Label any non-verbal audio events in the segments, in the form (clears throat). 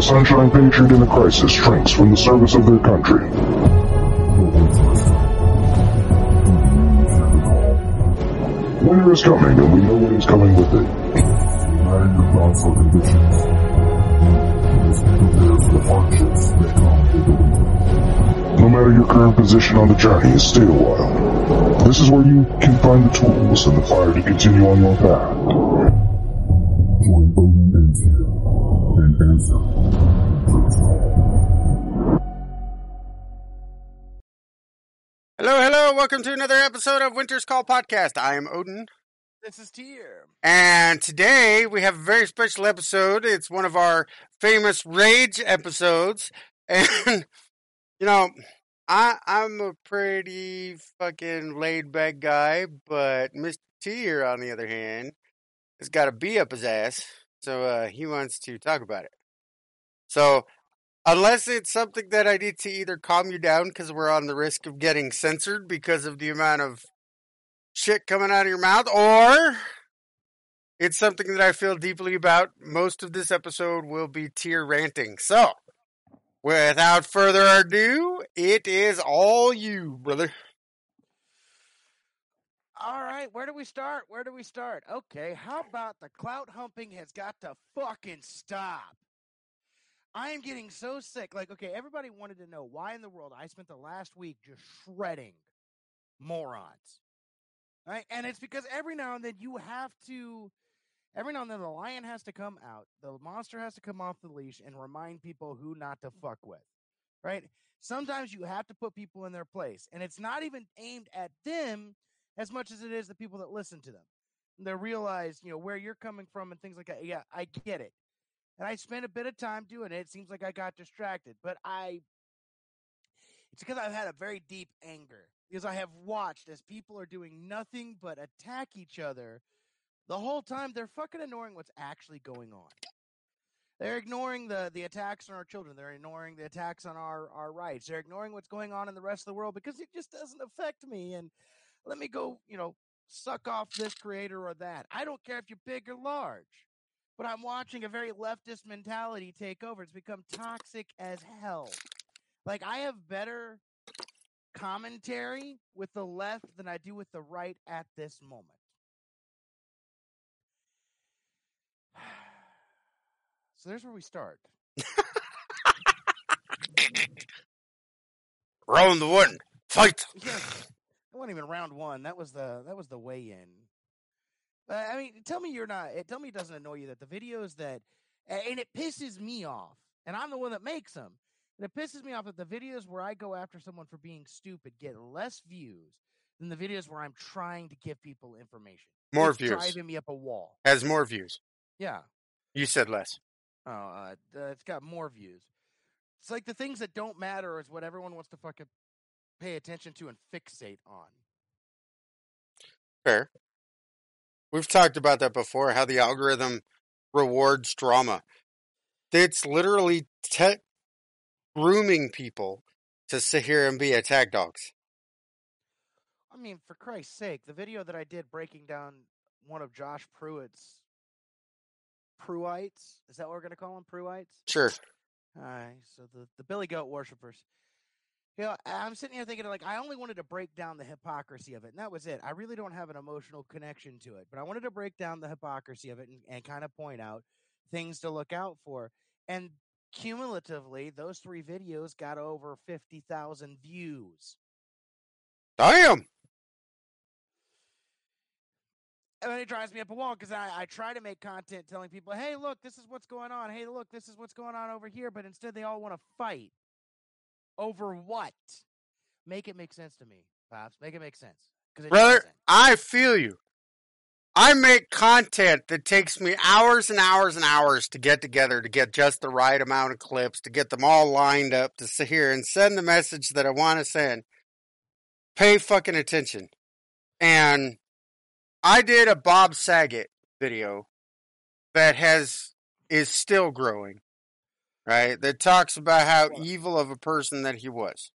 the Sunshine Patriot in a crisis shrinks from the service of their country. Winter is coming, and we know what is coming with it. Uniting your thoughts or convictions. Please for the hardships that come with. No matter your current position on the journey, stay a while. This is where you can find the tools and the fire to continue on your path. Join Odin and Tyr and answer Welcome to another episode of Winter's Call Podcast. I am Odin. This is Tyr. And today we have a very special episode. It's one of our famous rage episodes. (laughs) And, you know, I, I'm a pretty fucking laid back guy, but Mr. Tyr, on the other hand, has got a bee up his ass. So uh, he wants to talk about it. So, unless it's something that I need to either calm you down because we're on the risk of getting censored because of the amount of shit coming out of your mouth, or it's something that I feel deeply about. Most of this episode will be Tyr ranting. So, without further ado, it is all you, brother. All right, where do we start? Where do we start? Okay, how about the clout humping has got to fucking stop? I am getting so sick. Like, okay, everybody wanted to know why in the world I spent the last week just shredding morons. Right? And it's because every now and then you have to every now and then the lion has to come out, the monster has to come off the leash and remind people who not to fuck with. Right? Sometimes you have to put people in their place. And it's not even aimed at them as much as it is the people that listen to them. They realize, you know, where you're coming from and things like that. Yeah, I get it. And I spent a bit of time doing it. It seems like I got distracted, but I it's because I've had a very deep anger because I have watched as people are doing nothing but attack each other the whole time. They're fucking ignoring what's actually going on. They're ignoring the, the attacks on our children. They're ignoring the attacks on our, our rights. They're ignoring what's going on in the rest of the world because it just doesn't affect me. And let me go, you know, suck off this creator or that. I don't care if you're big or large. But I'm watching a very leftist mentality take over. It's become toxic as hell. Like I have better commentary with the left than I do with the right at this moment. (sighs) So there's where we start. Round the one, fight. Yeah, it wasn't even round one. That was the that was the weigh in. But I mean, tell me you're not. Tell me it doesn't annoy you that the videos that and it pisses me off, and I'm the one that makes them. And it pisses me off that the videos where I go after someone for being stupid get less views than the videos where I'm trying to give people information. More It's views. driving me up a wall. Has more views. Yeah. You said less. Oh, uh, uh, it's got more views. It's like the things that don't matter is what everyone wants to fucking pay attention to and fixate on. Fair. We've talked about that before, how the algorithm rewards drama. It's literally te- grooming people to sit here and be attack dogs. I mean, for Christ's sake, the video that I did breaking down one of Josh Pruitt's Pruites, is that what we're going to call them? Pruites? Sure. All right, so the, the Billy Goat worshippers. You know, I'm sitting here thinking, like, I only wanted to break down the hypocrisy of it, and that was it. I really don't have an emotional connection to it, but I wanted to break down the hypocrisy of it and, and kind of point out things to look out for. And cumulatively, those three videos got over 50,000 views. Damn. And then it drives me up a wall because I, I try to make content telling people, hey, look, this is what's going on. Hey, look, this is what's going on over here. But instead, they all want to fight. Over what? Make it make sense to me, Pops. Make it make sense. Brother, doesn't. I feel you. I make content that takes me hours and hours and hours to get together to get just the right amount of clips, to get them all lined up, to sit here and send the message that I want to send. Pay fucking attention. And I did a Bob Saget video that has is still growing. Right? That talks about how evil of a person that he was.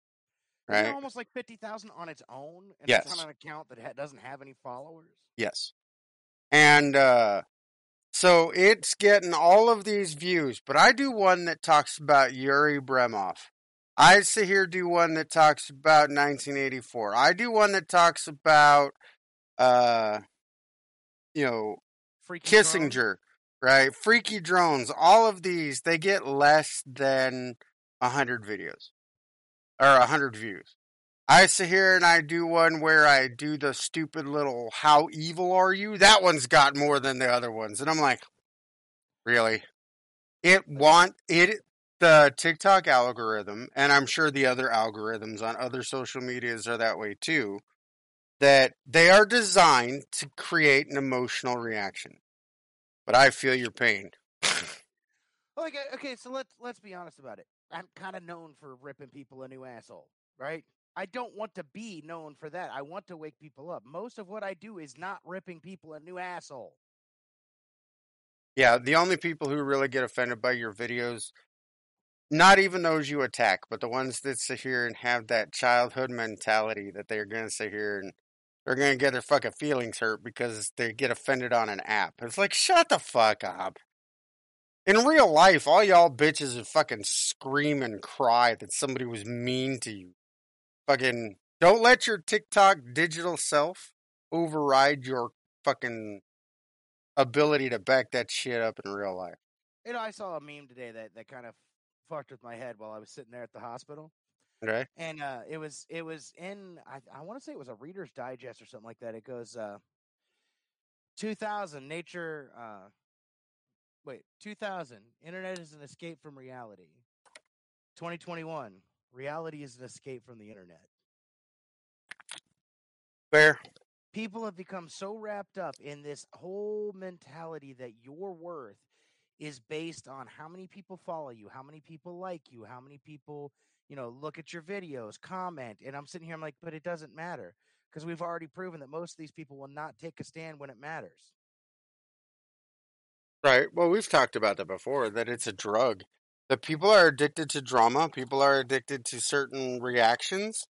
Right? almost like 50,000 on its own? And Yes. It's on an account that ha- doesn't have any followers? Yes. And uh So it's getting all of these views, but I do one that talks about Yuri Bezmenov. I sit here do one that talks about 1984. I do one that talks about, uh, you know, Freaky. Kissinger, right? Freaky drones. All of these they get less than a hundred videos or a hundred views. I sit here and I do one where I do the stupid little "How evil are you?" That one's got more than the other ones, and I'm like, really? It want it the TikTok algorithm, and I'm sure the other algorithms on other social medias are that way too. That they are designed to create an emotional reaction. But I feel your pain. (laughs) Okay, uh, okay, so let's let's be honest about it. I'm kind of known for ripping people a new asshole, right? I don't want to be known for that. I want to wake people up. Most of what I do is not ripping people a new asshole. Yeah, the only people who really get offended by your videos, not even those you attack, but the ones that sit here and have that childhood mentality that they're going to sit here and they're to get their fucking feelings hurt because they get offended on an app. It's like, shut the fuck up. In real life, all y'all bitches would fucking scream and cry that somebody was mean to you. Fucking don't let your TikTok digital self override your fucking ability to back that shit up in real life. You know, I saw a meme today that that kind of fucked with my head while I was sitting there at the hospital. Okay? and uh, it was it was in I, I want to say it was a Reader's Digest or something like that. It goes uh, 2000 nature. Uh, wait, 2000 internet is an escape from reality. 2021 reality is an escape from the internet. Fair. People have become so wrapped up in this whole mentality that your worth is based on how many people follow you, how many people like you, how many people you know, look at your videos, comment. And I'm sitting here, I'm like, but it doesn't matter because we've already proven that most of these people will not take a stand when it matters. Right. Well, we've talked about that before that it's a drug. That people are addicted to drama, people are addicted to certain reactions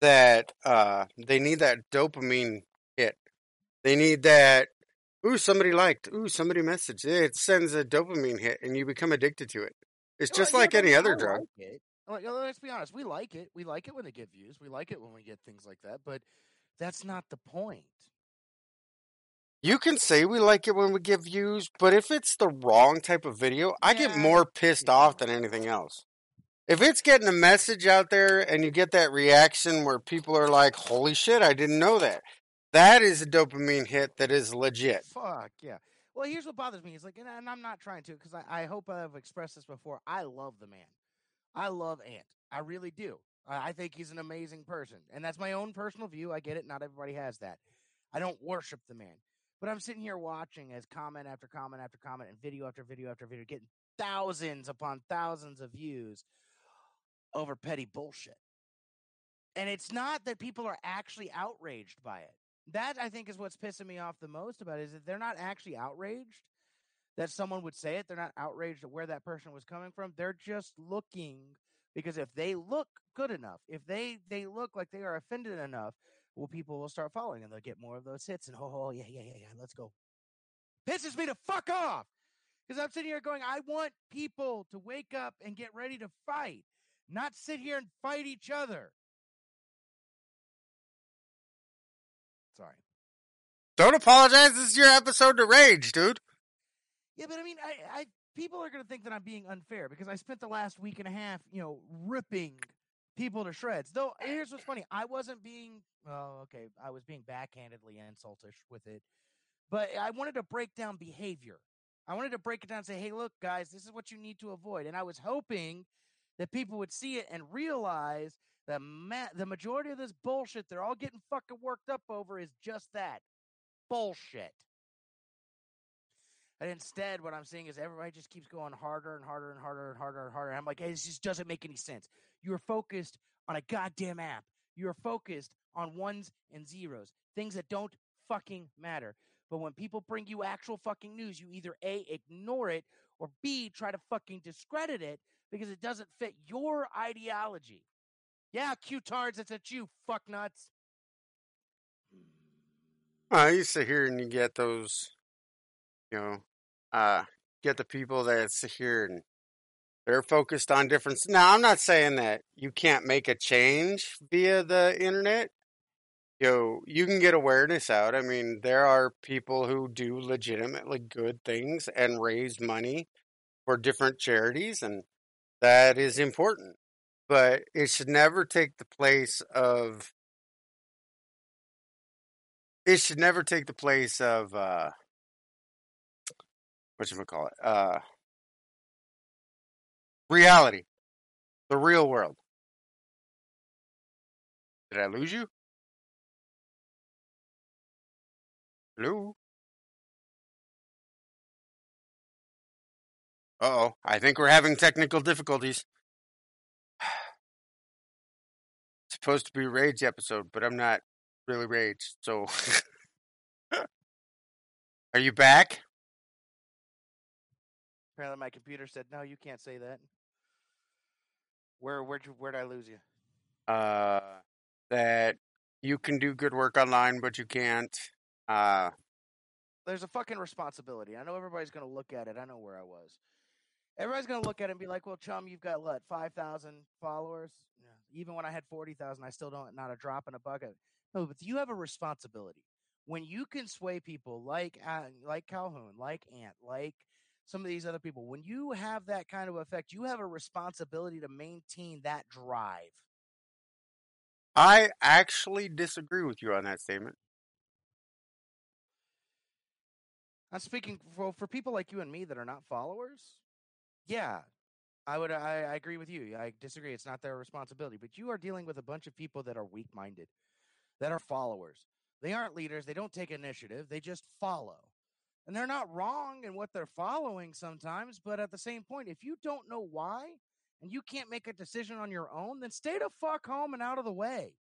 that uh they need that dopamine hit. They need that ooh somebody liked, ooh somebody messaged. It sends a dopamine hit and you become addicted to it. It's just like any other drug. like it. Like, let's be honest, we like it. We like it when they get views. We like it when we get things like that. But that's not the point. You can say we like it when we get views, but if it's the wrong type of video, I get more pissed yeah. off than anything else. If it's getting a message out there and you get that reaction where people are like, holy shit, I didn't know that. That is a dopamine hit that is legit. Fuck yeah. Well, here's what bothers me. It's like, and I'm not trying to because I, I hope I've expressed this before. I love the man. I love Ant. I really do. I, think he's an amazing person, and that's my own personal view. I get it. Not everybody has that. I don't worship the man, but I'm sitting here watching as comment after comment after comment and video after video after video getting thousands upon thousands of views over petty bullshit. And it's not that people are actually outraged by it. That I think is what's pissing me off the most about it is that they're not actually outraged that someone would say it. They're not outraged at where that person was coming from. They're just looking because if they look good enough, if they they look like they are offended enough, well, people will start following and they'll get more of those hits. And oh, oh yeah, yeah, yeah, yeah, let's go. Pisses me to fuck off because I'm sitting here going, I want people to wake up and get ready to fight, not sit here and fight each other. Sorry. Don't apologize. This is your episode to rage, dude. Yeah, but I mean, I, I people are going to think that I'm being unfair because I spent the last week and a half, you know, ripping people to shreds. Though here's what's funny: I wasn't being, well, okay, I was being backhandedly insultish with it, but I wanted to break down behavior. I wanted to break it down and say, hey, look, guys, this is what you need to avoid. And I was hoping that people would see it and realize that ma- the majority of this bullshit they're all getting fucking worked up over is just that bullshit. And instead, what I'm seeing is everybody just keeps going harder and harder and harder and harder and harder. And I'm like, hey, this just doesn't make any sense. You're focused on a goddamn app. You're focused on ones and zeros, things that don't fucking matter. But when people bring you actual fucking news, you either A, ignore it, or B, try to fucking discredit it because it doesn't fit your ideology. Yeah, Q-tards, it's at you, fuck nuts. I used to hear and you get those, you know, uh, get the people that sit here and they're focused on different. Now, I'm not saying that you can't make a change via the internet. You know, you can get awareness out. I mean, there are people who do legitimately good things and raise money for different charities, and that is important. But it should never take the place of. It should never take the place of uh, what you call it? Uh, reality, the real world. Did I lose you? Hello? Oh, I think we're having technical difficulties. It's (sighs) supposed to be rage episode, but I'm not really rage, so. (laughs) Are you back? Apparently, my computer said, "No, you can't say that." Where where'd where'd I lose you? Uh, that you can do good work online, but you can't. Uh, There's a fucking responsibility. I know everybody's gonna look at it. I know where I was. Everybody's gonna look at it and be like, "Well, chum, you've got what, five thousand followers? Yeah. Even when I had forty thousand, I still don't not a drop in a bucket." No, but you have a responsibility when you can sway people like uh, like Calhoun, like Ant, like some of these other people. When you have that kind of effect, you have a responsibility to maintain that drive. I actually disagree with you on that statement. I'm speaking for for people like you and me that are not followers. Yeah, I would. I, I agree with you. I disagree. It's not their responsibility, but you are dealing with a bunch of people that are weak-minded, that are followers. They aren't leaders. They don't take initiative. They just follow, and they're not wrong in what they're following sometimes. But at the same point, if you don't know why and you can't make a decision on your own, then stay the fuck home and out of the way.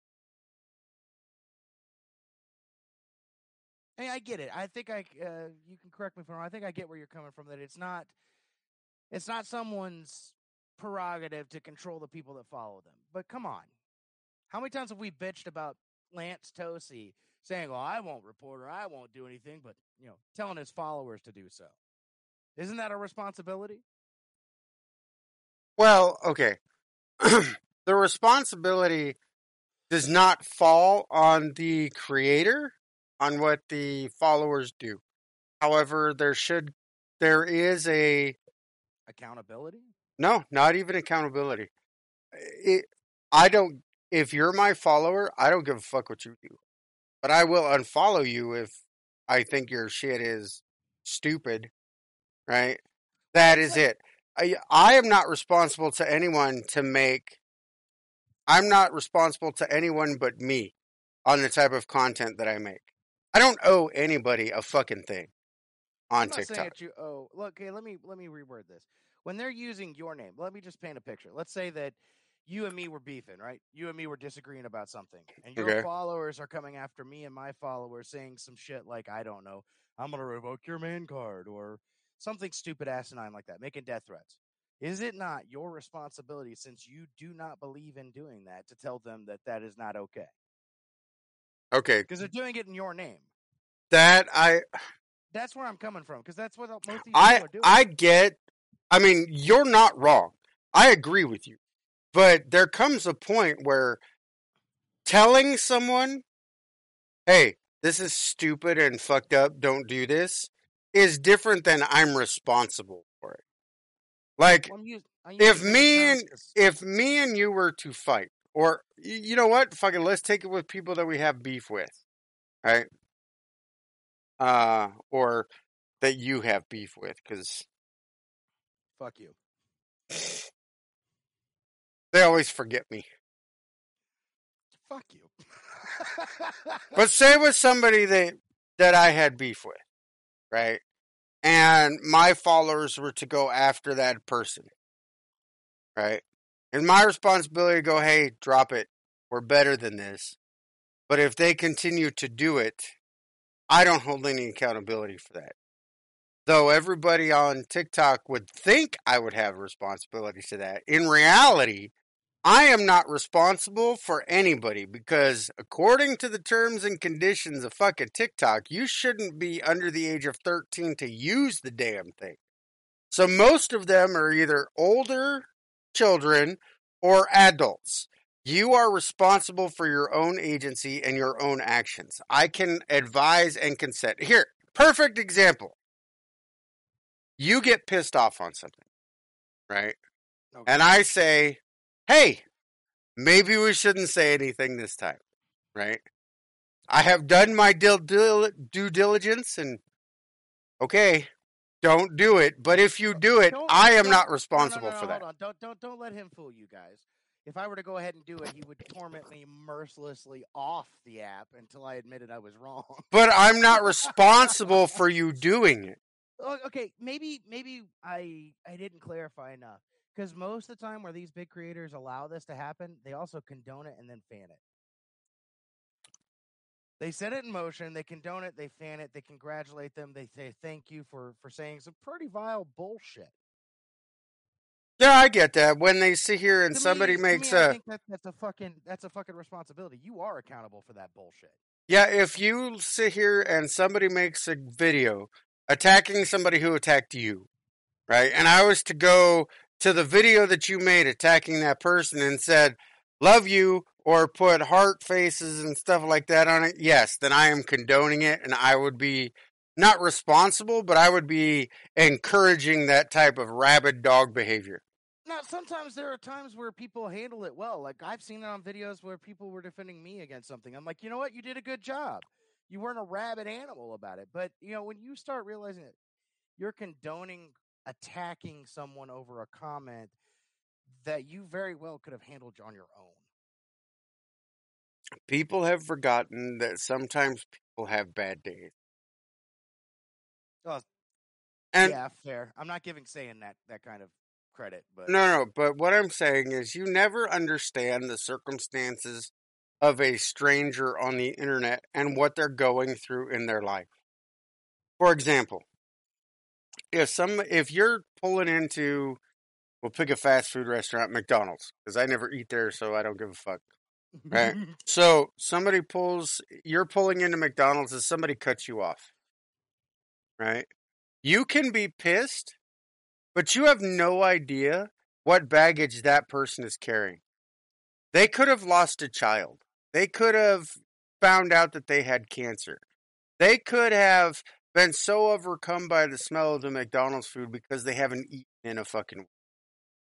Hey, I get it. I think I uh, you can correct me if I'm wrong. I think I get where you're coming from. That it's not it's not someone's prerogative to control the people that follow them. But come on, how many times have we bitched about Lance Tosi saying, "Well, I won't report or I won't do anything," but you know, telling his followers to do so? Isn't that a responsibility? Well, okay. (clears throat) the responsibility does not fall on the creator on what the followers do. However, there should there is a Accountability? no, not even accountability. It, I don't if you're my follower, I don't give a fuck what you do. But I will unfollow you if I think your shit is stupid. Right? That is it. I I am not responsible to anyone to make I'm not responsible to anyone but me on the type of content that I make. I don't owe anybody a fucking thing on I'm not saying TikTok. that you oh look okay let me let me reword this when they're using your name let me just paint a picture let's say that you and me were beefing right you and me were disagreeing about something and your Okay. followers are coming after me and my followers saying some shit like i don't know i'm gonna revoke your man card or something stupid asinine like that making death threats is it not your responsibility since you do not believe in doing that to tell them that that is not okay Okay, because they're doing it in your name that I that's where i'm coming from because that's what uh, most of these I people are doing I get. I mean, you're not wrong. I agree with you, but there comes a point where telling someone, "Hey, this is stupid and fucked up. Don't do this," is different than I'm responsible for it. Like, Well, I'm I'm if me and if me and you were to fight, or you know what, fucking, let's take it with people that we have beef with, right? Uh, or that you have beef with, because fuck you. They always forget me. Fuck you. But say with somebody that that I had beef with, right? And my followers were to go after that person, right? And my responsibility to go, hey, drop it. We're better than this. But if they continue to do it, I don't hold any accountability for that. Though everybody on TikTok would think I would have responsibility to that. In reality, I am not responsible for anybody because according to the terms and conditions of fucking TikTok, you shouldn't be under the age of 13 to use the damn thing. So most of them are either older children or adults. You are responsible for your own agency and your own actions. I can advise and consent. Here, perfect example. You get pissed off on something, right? Okay. And I say, hey, maybe we shouldn't say anything this time, right? I have done my dil- dil- due diligence and okay, don't do it. But if you do it, Don't- I am not no, no, responsible no, no, for that. Hold on. Don't don't don't let him fool you guys. If I were to go ahead and do it, he would torment me mercilessly off the app until I admitted I was wrong. But I'm (laughs) not responsible for you doing it. Okay, maybe maybe I I didn't clarify enough because most of the time where these big creators allow this to happen, they also condone it and then fan it. They set it in motion, they condone it, they fan it, they congratulate them, they say thank you for for saying some pretty vile bullshit. Yeah, I get that. When they sit here and To somebody me- makes me, I think that, that's a fucking that's a fucking responsibility. You are accountable for that bullshit. Yeah, if you sit here and somebody makes a video attacking somebody who attacked you, right? And I was to go to the video that you made attacking that person and said, love you, or put heart faces and stuff like that on it, yes, then I am condoning it and I would be not responsible, but I would be encouraging that type of rabid dog behavior. Now, sometimes there are times where people handle it well. Like I've seen it on videos where people were defending me against something. I'm like, you know what? You did a good job. You weren't a rabid animal about it. But you know, when you start realizing that you're condoning attacking someone over a comment that you very well could have handled on your own. People have forgotten that sometimes people have bad days. Oh, And yeah, fair. I'm not giving saying that that kind of credit, but No, no, but what I'm saying is you never understand the circumstances of a stranger on the internet and what they're going through in their life. For example, if some if you're pulling into we'll pick a fast food restaurant, McDonald's, because I never eat there, so I don't give a fuck. Right. (laughs) So somebody pulls you're pulling into McDonald's and somebody cuts you off. Right? You can be pissed, but you have no idea what baggage that person is carrying. They could have lost a child. They could have found out that they had cancer. They could have been so overcome by the smell of the McDonald's food because they haven't eaten in a fucking week.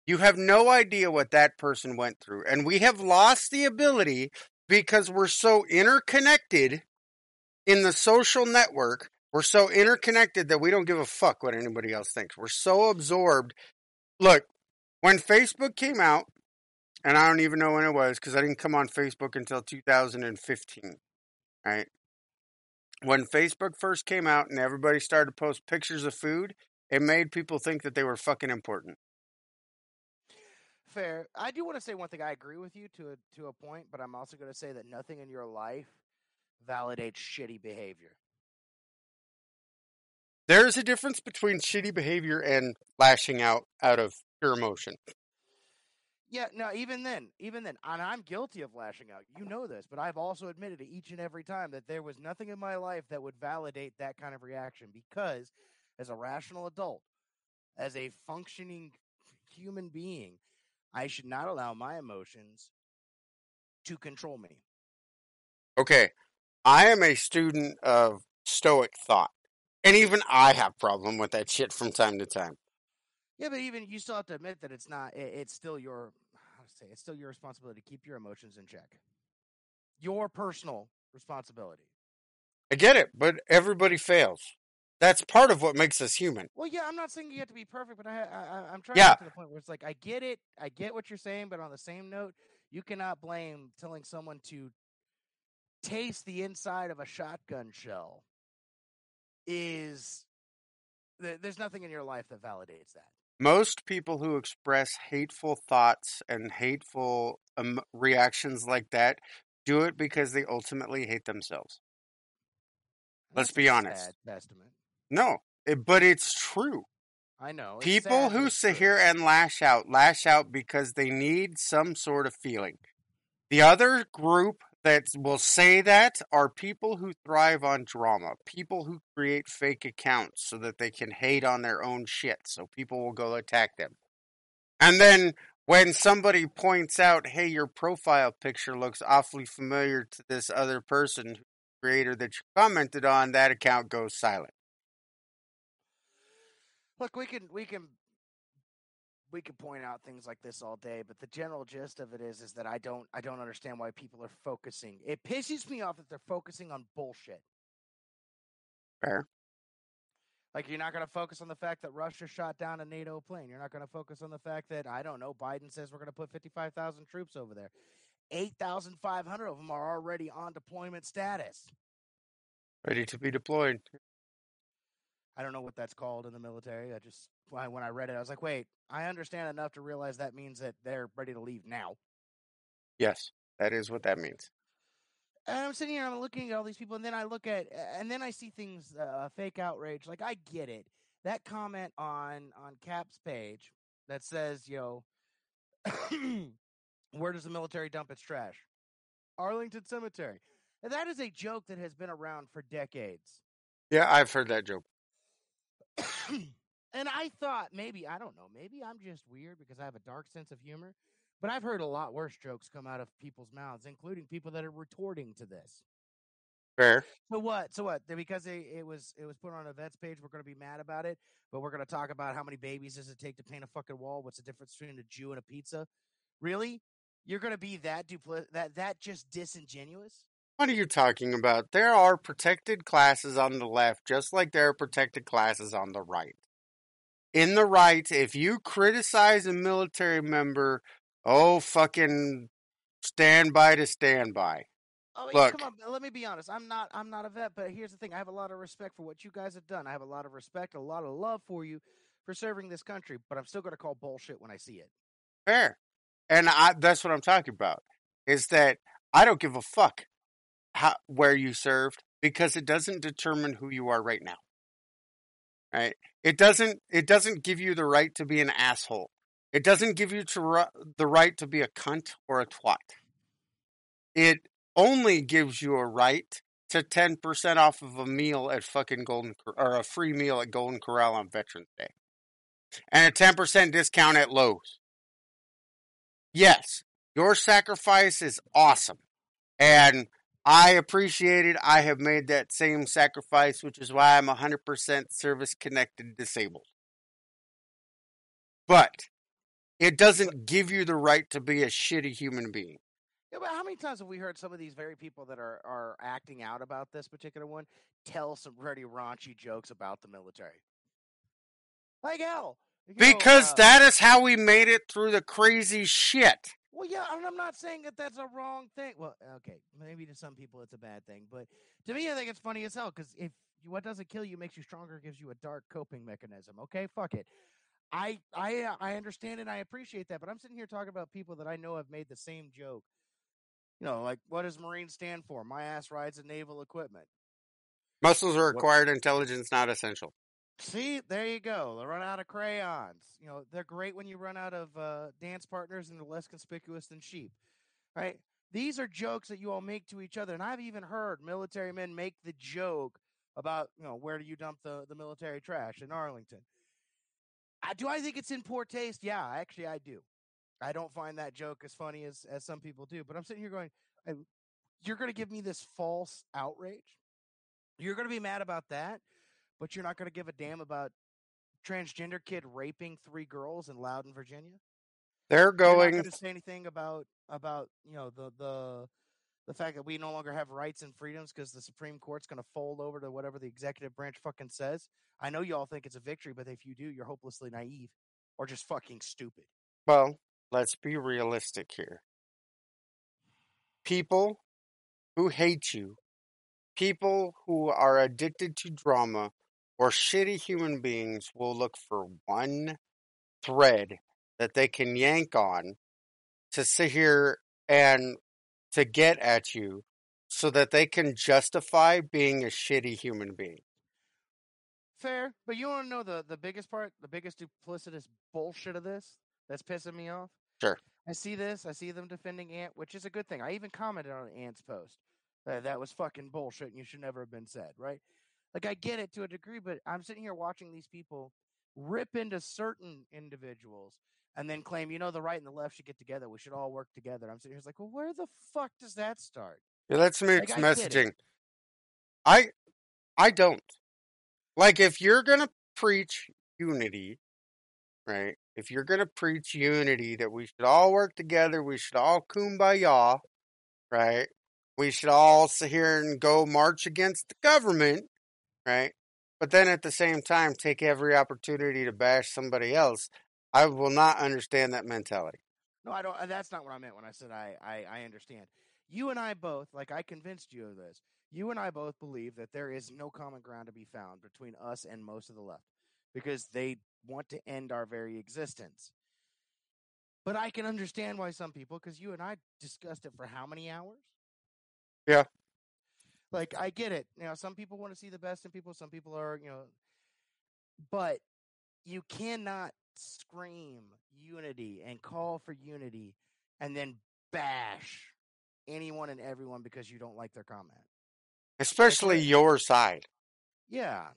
You have no idea what that person went through. And we have lost the ability because we're so interconnected in the social network. We're so interconnected that we don't give a fuck what anybody else thinks. We're so absorbed. Look, when Facebook came out, and I don't even know when it was because I didn't come on Facebook until 2015, right? When Facebook first came out and everybody started to post pictures of food, it made people think that they were fucking important. fair. I do want to say one thing. I agree with you to a to a point, but I'm also going to say that nothing in your life validates shitty behavior. There's a difference between shitty behavior and lashing out out of pure emotion. Yeah, no, even then, even then, and I'm guilty of lashing out. You know this, but I've also admitted it each and every time that there was nothing in my life that would validate that kind of reaction because, as a rational adult, as a functioning human being, I should not allow my emotions to control me. Okay, I am a student of Stoic thought, and even I have problem with that shit from time to time. Yeah, but even you still have to admit that it's not. It, it's still your how to say. It's still your responsibility to keep your emotions in check. Your personal responsibility. I get it, but everybody fails. That's part of what makes us human. Well, yeah, I'm not saying you have to be perfect, but I, I I'm trying Yeah. to get to the point where it's like I get it, I get what you're saying, but on the same note, you cannot blame telling someone to taste the inside of a shotgun shell. Is th- there's nothing in your life that validates that. Most people who express hateful thoughts and hateful um, reactions like that do it because they ultimately hate themselves. Let's that's be honest. No, it, but it's true. I know. it's People sad, who sit true. here and lash out, lash out because they need some sort of feeling. The other group that will say that are people who thrive on drama, people who create fake accounts so that they can hate on their own shit, so people will go attack them. And then when somebody points out, hey, your profile picture looks awfully familiar to this other person, creator that you commented on, that account goes silent. Look, we can we can we could point out things like this all day, but the general gist of it is is that I don't I don't understand why people are focusing. It pisses me off that they're focusing on bullshit. Fair. Like you're not going to focus on the fact that Russia shot down a NATO plane. You're not going to focus on the fact that I don't know Biden says we're going to put 55,000 troops over there. 8,500 of them are already on deployment status. Ready to be deployed. I don't know what that's called in the military. I just when I- read it, I was like, wait, I understand enough to realize that means that they're ready to leave now. Yes, that is what that means. And I'm sitting here, I'm looking at all these people, and then I look at, and then I see things, uh, fake outrage. Like I get it. That comment on on Cap's page that says, you know, (coughs) where does the military dump its trash? Arlington Cemetery. And that is a joke that has been around for decades. Yeah, I've heard that joke. (clears throat) and I thought maybe I don't know, maybe I'm just weird because I have a dark sense of humor. But I've heard a lot worse jokes come out of people's mouths, including people that are retorting to this. Fair. So what? So what? Because it, it was it was put on a vet's page, we're going to be mad about it. But we're going to talk about how many babies does it take to paint a fucking wall? What's the difference between a Jew and a pizza? Really? You're going to be that dupli- that that just disingenuous? What are you talking about? There are protected classes on the left, just like there are protected classes on the right. In the right, if you criticize a military member, oh, fucking stand by to stand by. Oh, wait, Look. come on. Let me be honest. I'm not. I'm not a vet, but here's the thing. I have a lot of respect for what you guys have done. I have a lot of respect, a lot of love for you for serving this country. But I'm still going to call bullshit when I see it. Fair. And I, that's what I'm talking about. Is that I don't give a fuck how, where you served because it doesn't determine who you are right now. Right? It doesn't. It doesn't give you the right to be an asshole. It doesn't give you to the right to be a cunt or a twat. It only gives you a right to ten percent off of a meal at fucking Golden or a free meal at Golden Corral on Veterans Day, and a ten percent discount at Lowe's. Yes, your sacrifice is awesome. And I appreciate it. I have made that same sacrifice, which is why I'm 100% service connected disabled. But it doesn't give you the right to be a shitty human being. Yeah, but how many times have we heard some of these very people that are are acting out about this particular one tell some pretty raunchy jokes about the military? Like hell. you know, Because uh, that is how we made it through the crazy shit. Well, yeah, and I'm not saying that that's a wrong thing. Well, okay, maybe to some people it's a bad thing, but to me, I think it's funny as hell because if what doesn't kill you makes you stronger, gives you a dark coping mechanism. Okay, fuck it. I I uh, I understand and I appreciate that, but I'm sitting here talking about people that I know have made the same joke. You know, like what does Marine stand for? My ass rides in naval equipment. Muscles are required, intelligence not essential. See, there you go. They run out of crayons. You know, they're great when you run out of uh, dance partners and they're less conspicuous than sheep. Right? These are jokes that you all make to each other. And I've even heard military men make the joke about, you know, where do you dump the, the military trash in Arlington? I, do I think it's in poor taste? Yeah, actually, I do. I don't find that joke as funny as, as some people do. But I'm sitting here going, I, you're going to give me this false outrage? You're going to be mad about that? But you're not going to give a damn about transgender kid raping three girls in Loudoun, Virginia. They're going to say anything about about you know the the the fact that we no longer have rights and freedoms because the Supreme Court's going to fold over to whatever the executive branch fucking says. I know you all think it's a victory, but if you do, you're hopelessly naive or just fucking stupid. Well, let's be realistic here. People who hate you, people who are addicted to drama, or shitty human beings will look for one thread that they can yank on to sit here and to get at you so that they can justify being a shitty human being. Fair, but you want to know the the biggest part, the biggest duplicitous bullshit of this that's pissing me off. Sure. I see this. I see them defending Ant, which is a good thing. I even commented on Ant's post that that was fucking bullshit and you should never have been said. Right? Like I get it to a degree, but I'm sitting here watching these people rip into certain individuals and then claim, you know, the right and the left should get together. We should all work together. I'm sitting here like, well, where the fuck does that start? Yeah, that's mixed I it. messaging. I I don't. Like if you're gonna preach unity, right? If you're gonna preach unity that we should all work together, we should all kumbaya, right? We should all sit here and go march against the government, right? But then at the same time take every opportunity to bash somebody else. I will not understand that mentality. No, I don't. uh, That's not what I meant when I said I, I, I understand. You and I both, like I convinced you of this. You and I both believe that there is no common ground to be found between us and most of the left because they want to end our very existence. But I can understand why some people, because you and I discussed it for how many hours? Yeah. Like I get it. You know, some people want to see the best in people. Some people are, you know, but you cannot scream unity and call for unity and then bash anyone and everyone because you don't like their comment. Especially your side. Yeah.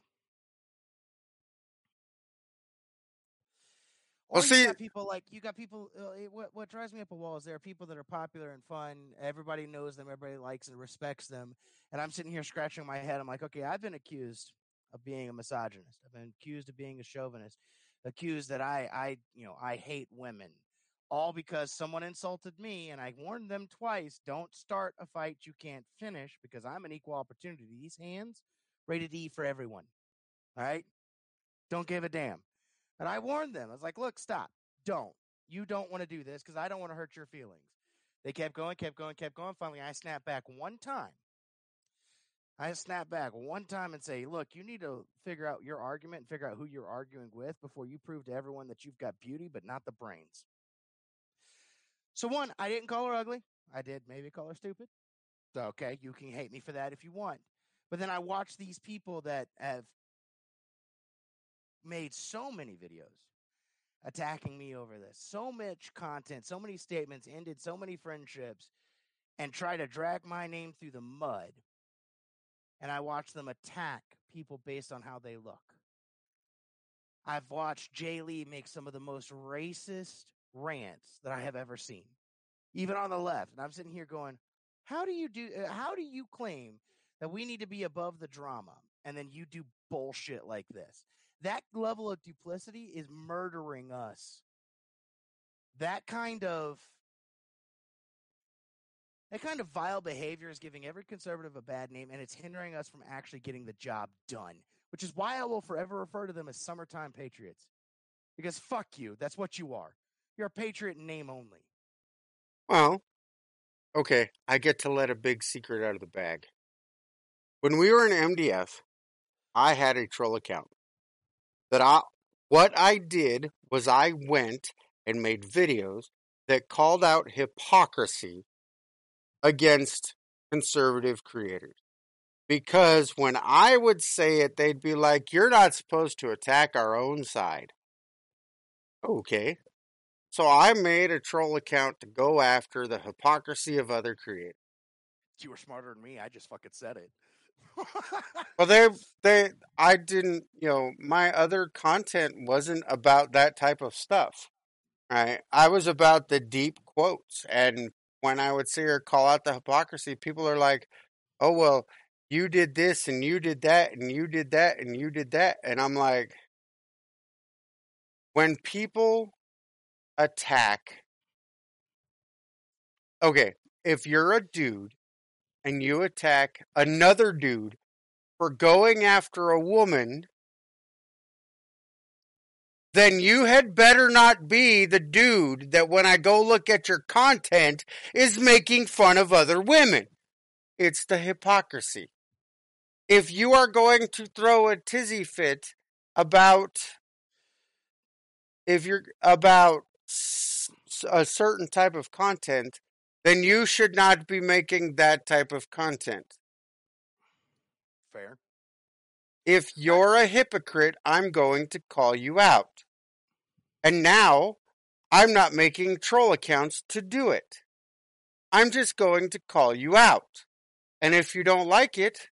Well, see- you got people like you got people. Uh, what what drives me up a wall is there are people that are popular and fun. Everybody knows them. Everybody likes and respects them. And I'm sitting here scratching my head. I'm like, okay, I've been accused of being a misogynist. I've been accused of being a chauvinist. Accused that I I you know I hate women. All because someone insulted me, and I warned them twice: don't start a fight you can't finish because I'm an equal opportunity. These hands rated E for everyone. All right, don't give a damn. And I warned them. I was like, look, stop. Don't. You don't want to do this because I don't want to hurt your feelings. They kept going, kept going, kept going. Finally, I snapped back one time. I snapped back one time and say, look, you need to figure out your argument and figure out who you're arguing with before you prove to everyone that you've got beauty, but not the brains. So, one, I didn't call her ugly. I did maybe call her stupid. So, okay, you can hate me for that if you want. But then I watch these people that have made so many videos attacking me over this. So much content, so many statements, ended so many friendships, and try to drag my name through the mud. And I watch them attack people based on how they look. I've watched Jay Lee make some of the most racist rants that I have ever seen, even on the left. And I'm sitting here going, how do you do, uh, how do you claim that we need to be above the drama and then you do bullshit like this? That level of duplicity is murdering us. That kind of that kind of vile behavior is giving every conservative a bad name and it's hindering us from actually getting the job done, which is why I will forever refer to them as summertime patriots. Because fuck you, that's what you are. You're a patriot in name only. Well, okay, I get to let a big secret out of the bag. When we were in MDF, I had a troll account. That I what I did was I went and made videos that called out hypocrisy against conservative creators. Because when I would say it, they'd be like, You're not supposed to attack our own side. Okay. So I made a troll account to go after the hypocrisy of other creators. You were smarter than me. I just fucking said it. Well, they, they, I didn't, you know, my other content wasn't about that type of stuff, right? I was about the deep quotes. And when I would see her call out the hypocrisy, people are like, oh, well, you did this and you did that and you did that and you did that. And I'm like, when people attack, okay, if you're a dude and you attack another dude for going after a woman, then you had better not be the dude that when I go look at your content is making fun of other women. It's the hypocrisy. If you are going to throw a tizzy fit about if you're about a certain type of content, then you should not be making that type of content. Fair. if you're a hypocrite, I'm going to call you out. And now I'm not making troll accounts to do it. I'm just going to call you out. And if you don't like it,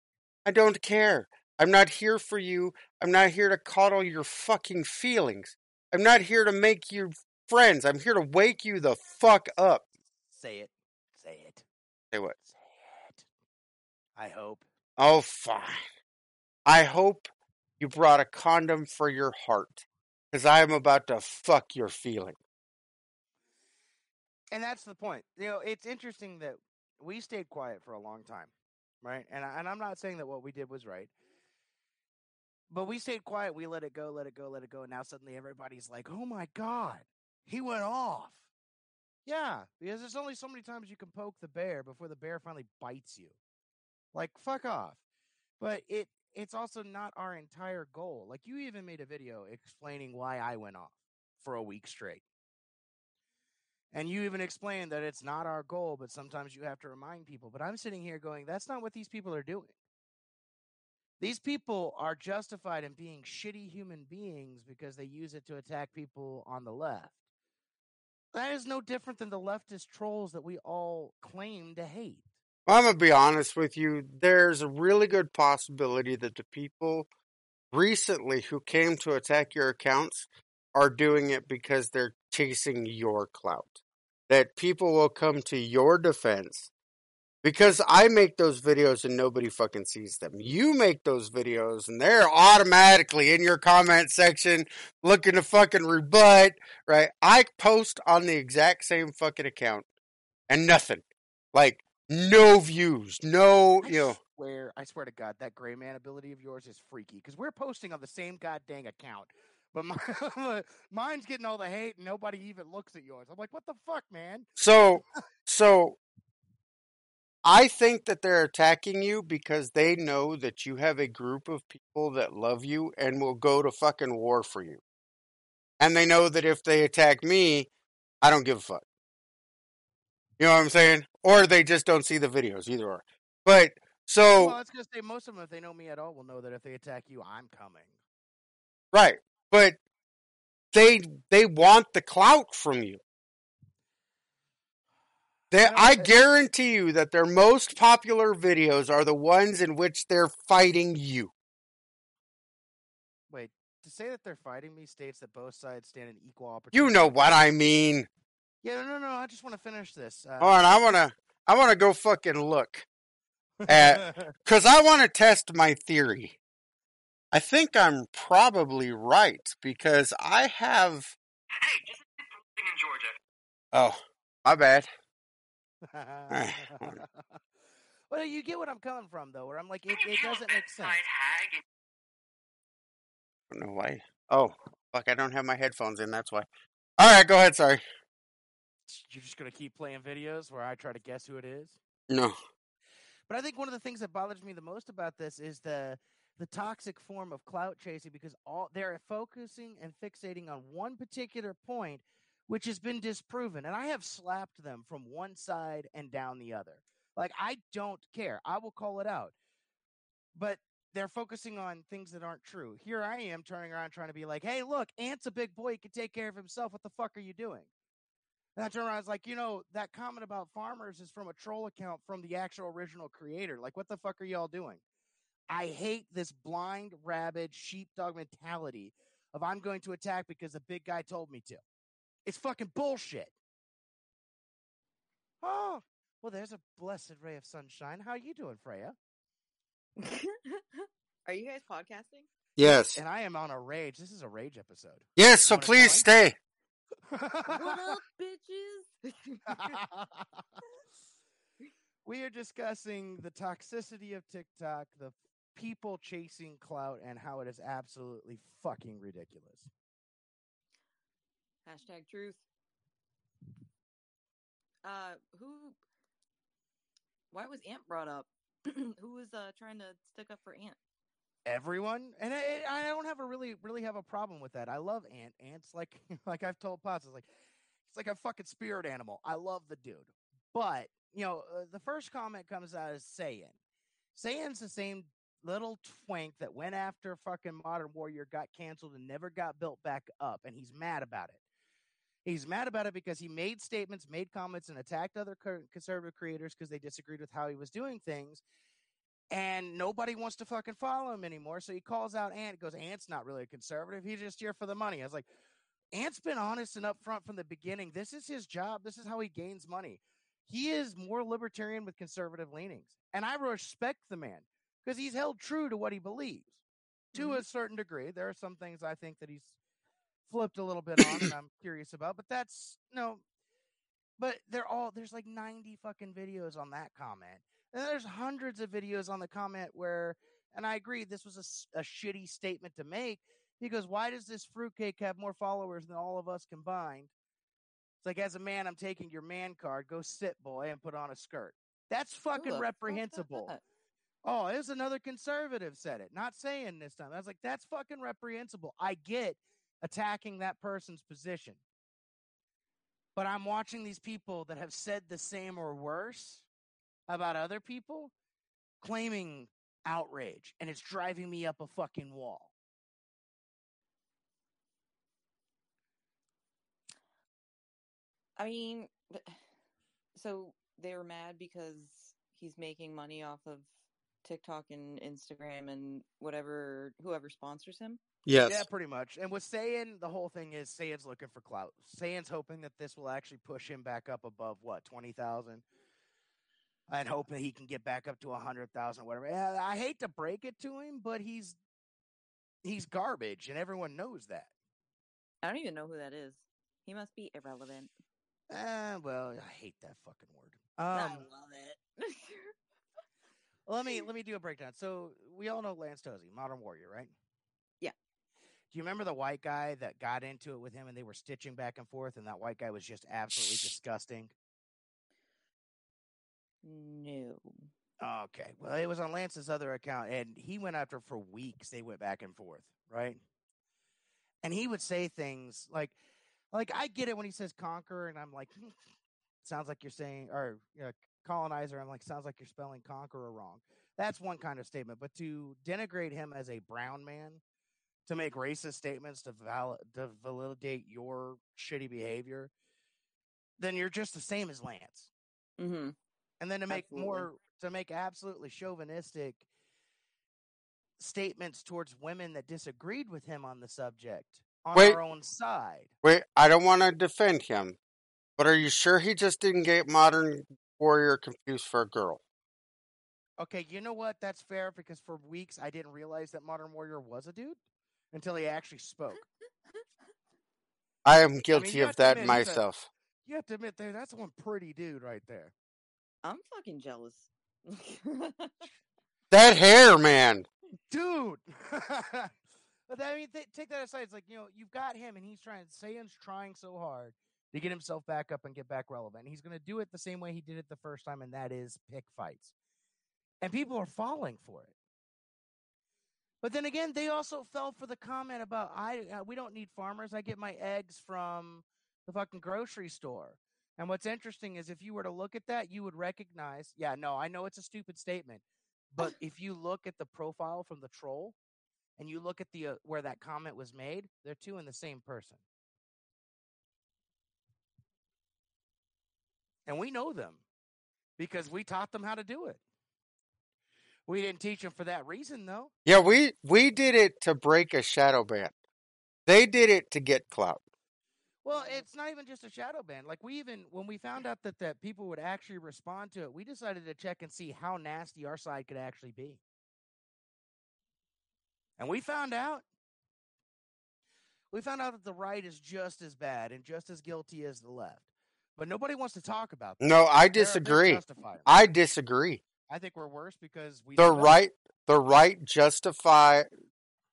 I don't care. I'm not here for you. I'm not here to coddle your fucking feelings. I'm not here to make you friends. I'm here to wake you the fuck up. Say it. Say what? Say it. I hope. Oh, fine. I hope you brought a condom for your heart. Because I am about to fuck your feeling. And that's the point. You know, it's interesting that we stayed quiet for a long time, right? And I, and I'm not saying that what we did was right. But we stayed quiet. We let it go, let it go, let it go. And now suddenly everybody's like, "Oh my god, he went off." Yeah, because there's only so many times you can poke the bear before the bear finally bites you. Like fuck off. But it it's also not our entire goal. Like you even made a video explaining why I went off for a week straight. And you even explained that it's not our goal, but sometimes you have to remind people. But I'm sitting here going, that's not what these people are doing. These people are justified in being shitty human beings because they use it to attack people on the left. That is no different than the leftist trolls that we all claim to hate. Well, I'm going to be honest with you. There's a really good possibility that the people recently who came to attack your accounts are doing it because they're chasing your clout. That people will come to your defense because I make those videos and nobody fucking sees them. You make those videos and they're automatically in your comment section looking to fucking rebut, right? I post on the exact same fucking account and nothing. Like, no views, no, I you know. swear, I swear to God, that gray man ability of yours is freaky because we're posting on the same goddamn account. But my, (laughs) mine's getting all the hate and nobody even looks at yours. I'm like, what the fuck, man? So, so I think that they're attacking you because they know that you have a group of people that love you and will go to fucking war for you. And they know that if they attack me, I don't give a fuck. You know what I'm saying? Or they just don't see the videos, either or. But so Well, I was gonna say most of them, if they know me at all, will know that if they attack you, I'm coming. right, but they they want the clout from you. They, I guarantee you that their most popular videos are the ones in which they're fighting you. Wait, to say that they're fighting me states that both sides stand in equal opportunity. You know what I mean. Yeah, no, no, no. I just want to finish this. Uh, Hold on, I wanna I wanna go fucking look at (laughs) because I want to test my theory. I think I'm probably right because I have. in Georgia. Oh, my bad. (laughs) Well, you get what I'm coming from, though. Where I'm like, it, it doesn't make sense. I don't know why. Oh, fuck! I don't have my headphones in. That's why. All right, go ahead. Sorry. You're just gonna keep playing videos where I try to guess who it is. No. But I think one of the things that bothers me the most about this is the the toxic form of clout chasing because all they're focusing and fixating on one particular point which has been disproven and I have slapped them from one side and down the other. Like I don't care. I will call it out. But they're focusing on things that aren't true. Here I am turning around trying to be like, "Hey, look, Ant's a big boy. He can take care of himself. What the fuck are you doing?" And I turn around, I was like, you know, that comment about farmers is from a troll account from the actual original creator. Like, what the fuck are y'all doing? I hate this blind, rabid, sheepdog mentality of I'm going to attack because the big guy told me to. It's fucking bullshit. Oh, well, there's a blessed ray of sunshine. How are you doing, Freya? (laughs) Are you guys podcasting? Yes. And I am on a rage. This is a rage episode. Yes. So please stay. What up, bitches? (laughs) we are discussing the toxicity of TikTok, the people chasing clout, and how it is absolutely fucking ridiculous. Hashtag truth. Uh, who? Why was Ant brought up? (clears throat) who was uh trying to stick up for Ant? Everyone, and I, I don't have a really, really have a problem with that. I love Ant. Ant's like, (laughs) like I've told Pops, it's like, it's like a fucking spirit animal. I love the dude, but you know, uh, the first comment comes out as Saiyan. Saiyan's the same little twink that went after fucking Modern Warrior, got canceled, and never got built back up, and he's mad about it. He's mad about it because he made statements, made comments, and attacked other conservative creators because they disagreed with how he was doing things. And nobody wants to fucking follow him anymore. So he calls out Ant, goes, Ant's not really a conservative. He's just here for the money. I was like, Ant's been honest and upfront from the beginning. This is his job. This is how he gains money. He is more libertarian with conservative leanings. And I respect the man because he's held true to what he believes to mm-hmm. a certain degree. There are some things I think that he's flipped a little bit on and I'm curious about, but that's no. But they're all there's like 90 fucking videos on that comment. And there's hundreds of videos on the comment where, and I agree, this was a shitty statement to make because why does this fruitcake have more followers than all of us combined? It's like, as a man, I'm taking your man card. Go sit, boy, and put on a skirt. That's fucking said reprehensible. that? Oh, it was another conservative said it. Not saying this time. I was like, that's fucking reprehensible. I get attacking that person's position. But I'm watching these people that have said the same or worse about other people claiming outrage, and it's driving me up a fucking wall. I mean, so they were mad because he's making money off of TikTok and Instagram and whatever whoever sponsors him. Yes. Yeah, pretty much. And with Saiyan, the whole thing is Saiyan's looking for clout. Saiyan's hoping that this will actually push him back up above what twenty thousand, and hope that he can get back up to a hundred thousand, whatever. Yeah, I hate to break it to him, but he's he's garbage, and everyone knows that. I don't even know who that is. He must be irrelevant. Uh, well, I hate that fucking word. I Um, love it. (laughs) let me let me do a breakdown. So we all know Lance Tsosie, Modern Warrior, right? Do you remember the white guy that got into it with him, and they were stitching back and forth, and that white guy was just absolutely disgusting? no. Okay. Well, it was on Lance's other account, and he went after for weeks. They went back and forth, right? And he would say things like, like I get it when he says conquer, and I'm like, "Hmm, sounds like you're saying, or you know, colonizer. I'm like, sounds like you're spelling conqueror wrong. That's one kind of statement, but to denigrate him as a brown man, to make racist statements to val- to validate your shitty behavior, then you're just the same as Lance Mm-hmm. and then to make Absolutely. more to make absolutely chauvinistic statements towards women that disagreed with him on the subject on Wait. our own side. Wait, I don't want to defend him, but are you sure he just didn't get Modern Warrior confused for a girl? Okay, you know what? That's fair because for weeks I didn't realize that Modern Warrior was a dude until he actually spoke. (laughs) I am guilty you of that admit he's a- myself. You have to admit, there that's one pretty dude right there. I'm fucking jealous. (laughs) That hair, man. dude. (laughs) but I mean, th- take that aside. It's like you know, you've got him, and he's trying. Saiyans trying so hard to get himself back up and get back relevant. He's going to do it the same way he did it the first time, and that is pick fights. And people are falling for it. But then again, they also fell for the comment about I uh, we don't need farmers. I get my eggs from the fucking grocery store. And what's interesting is if you were to look at that, you would recognize. Yeah, no, I know it's a stupid statement, but (laughs) if you look at the profile from the troll, and you look at the uh, where that comment was made, they're two in the same person. And we know them because we taught them how to do it. We didn't teach them for that reason, though. Yeah, we we did it to break a shadow ban. They did it to get clout. Well, it's not even just a shadow ban. Like we even when we found out that that people would actually respond to it, we decided to check and see how nasty our side could actually be. And we found out. We found out that the right is just as bad and just as guilty as the left. But nobody wants to talk about that. No, I disagree. I disagree. I think we're worse because we The right the right justify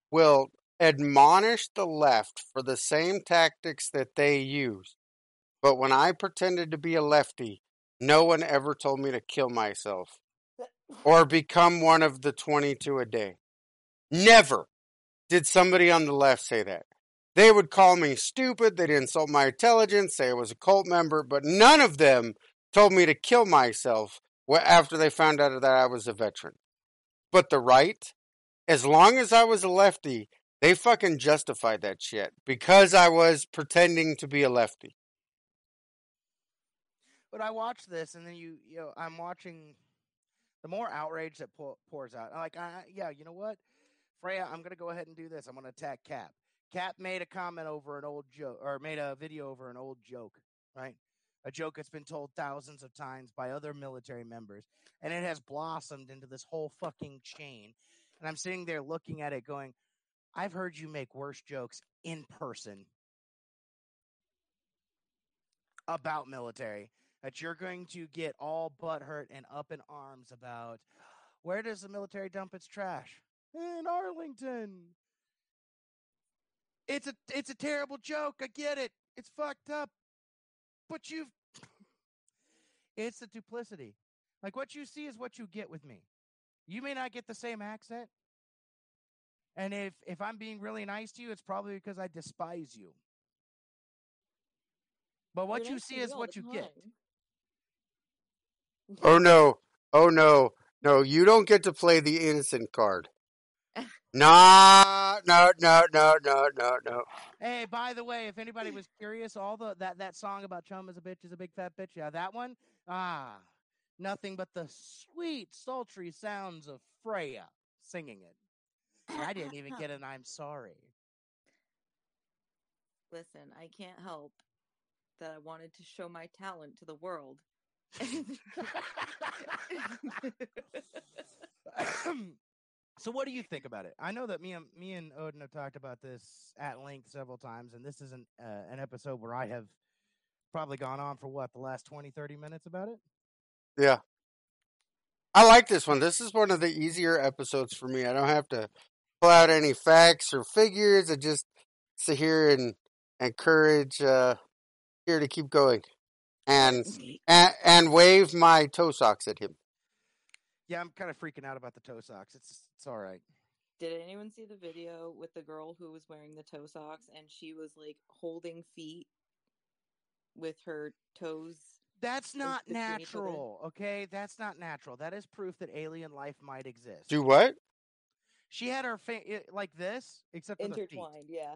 will admonish the left for the same tactics that they use. But when I pretended to be a lefty, no one ever told me to kill myself or become one of the 22 a day. Never did somebody on the left say that. They would call me stupid, they'd insult my intelligence, say I was a cult member, but none of them told me to kill myself after they found out that I was a veteran. But the right, as long as I was a lefty, they fucking justified that shit because I was pretending to be a lefty. But I watch this, and then you, you know, I'm watching the more outrage that pour, pours out. I'm like, I, yeah, you know what, Freya, I'm gonna go ahead and do this. I'm gonna attack Cap. Cap made a comment over an old joke, or made a video over an old joke, right? A joke that's been told thousands of times by other military members, and it has blossomed into this whole fucking chain. And I'm sitting there looking at it, going, I've heard you make worse jokes in person. About military that you're going to get all butt hurt and up in arms about where does the military dump its trash? In arlington. It's a it's a terrible joke i get it it's fucked up but you've (laughs) it's the duplicity like what you see is what you get with me you may not get the same accent and if if i'm being really nice to you it's probably because i despise you but what You're you see is what the you get. Oh no. Oh no. No, you don't get to play the innocent card. Nah, no, no, no, no, no, no. Hey, by the way, if anybody was curious, all the that that song about chum is a bitch is a big fat bitch, yeah, that one, ah, nothing but the sweet, sultry sounds of Freya singing it. And I didn't even get an I'm sorry. Listen, I can't help that I wanted to show my talent to the world. (laughs) (laughs) (laughs) (coughs) (coughs) (coughs) so, what do you think about it? I know that me and me and Odin have talked about this at length several times, and this is an uh, an episode where I have probably gone on for what the last 20, 30 minutes about it. Yeah. I like this one. This is one of the easier episodes for me. I don't have to pull out any facts or figures. I just sit here and encourage uh here to keep going. And (laughs) and, and wave my toe socks at him. Yeah, I'm kind of freaking out about the toe socks. It's it's all right. Did anyone see the video with the girl who was wearing the toe socks and she was like holding feet with her toes? That's not between each other. natural, okay? That's not natural. That is proof that alien life might exist. Do what? She had her fa- like this, except for the feet, Intertwined, yeah.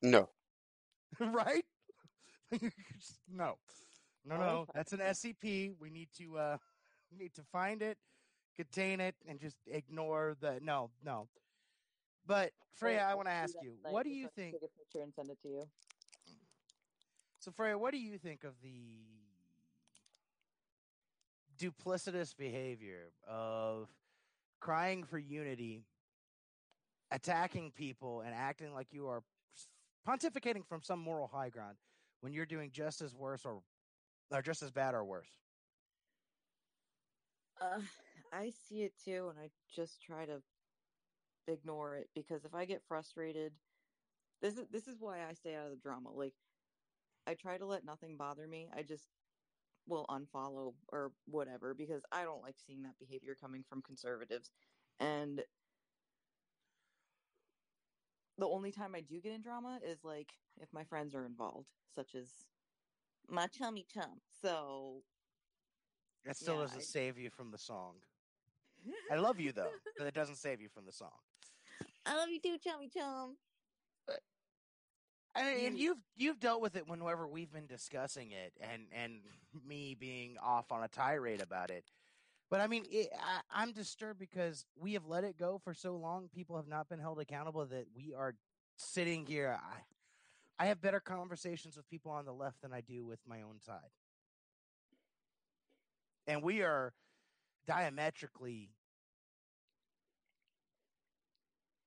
No. (laughs) right? (laughs) no, no, Oh, no. That's an SCP. We need to uh, need to find it, contain it, and just ignore the no, no. But Freya, I want to ask you, what do you so I can think? Take a picture and send it to you. So, Freya, what do you think of the duplicitous behavior of crying for unity, attacking people, and acting like you are pontificating from some moral high ground when you're doing just as worse or, or just as bad or worse? Uh, I see it too, and I just try to ignore it because if I get frustrated, this is this is why I stay out of the drama. Like, I try to let nothing bother me. I just will unfollow or whatever because I don't like seeing that behavior coming from conservatives. And the only time I do get in drama is like if my friends are involved, such as my chummy chum. So That still Yeah, doesn't I- save you from the song. I love you though, (laughs) but it doesn't save you from the song. I love you too, chummy chum. Uh, and, and You- you've you've dealt with it whenever we've been discussing it, and and (laughs) me being off on a tirade about it. But I mean, it, I, I'm disturbed because we have let it go for so long. People have not been held accountable. That we are sitting here. I I have better conversations with people on the left than I do with my own side, and we are diametrically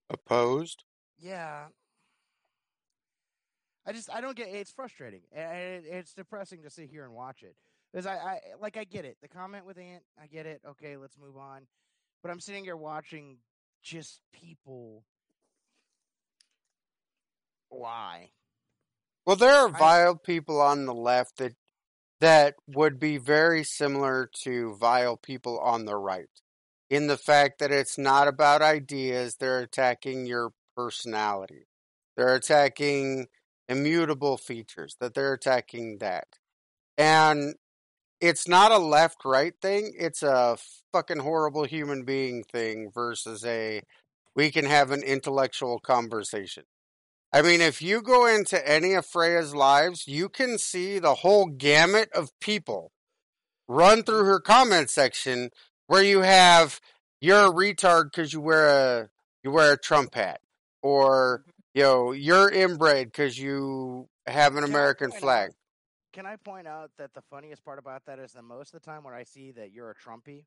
Opposed? yeah i just i don't get it's frustrating and it's depressing to sit here and watch it because I, I like i get it the comment with ant i get it okay let's move on but i'm sitting here watching just people why Well, there are I- vile people on the left that that would be very similar to vile people on the right in the fact that it's not about ideas, they're attacking your personality. They're attacking immutable features, that they're attacking that. And it's not a left right thing. It's a fucking horrible human being thing versus a we can have an intellectual conversation. I mean, if you go into any of Freya's lives, you can see the whole gamut of people run through her comment section where you have you're a retard because you wear a you wear a Trump hat, or you know you're inbred because you have an Can American flag. out- Can I point out that the funniest part about that is that most of the time when I see that you're a Trumpy,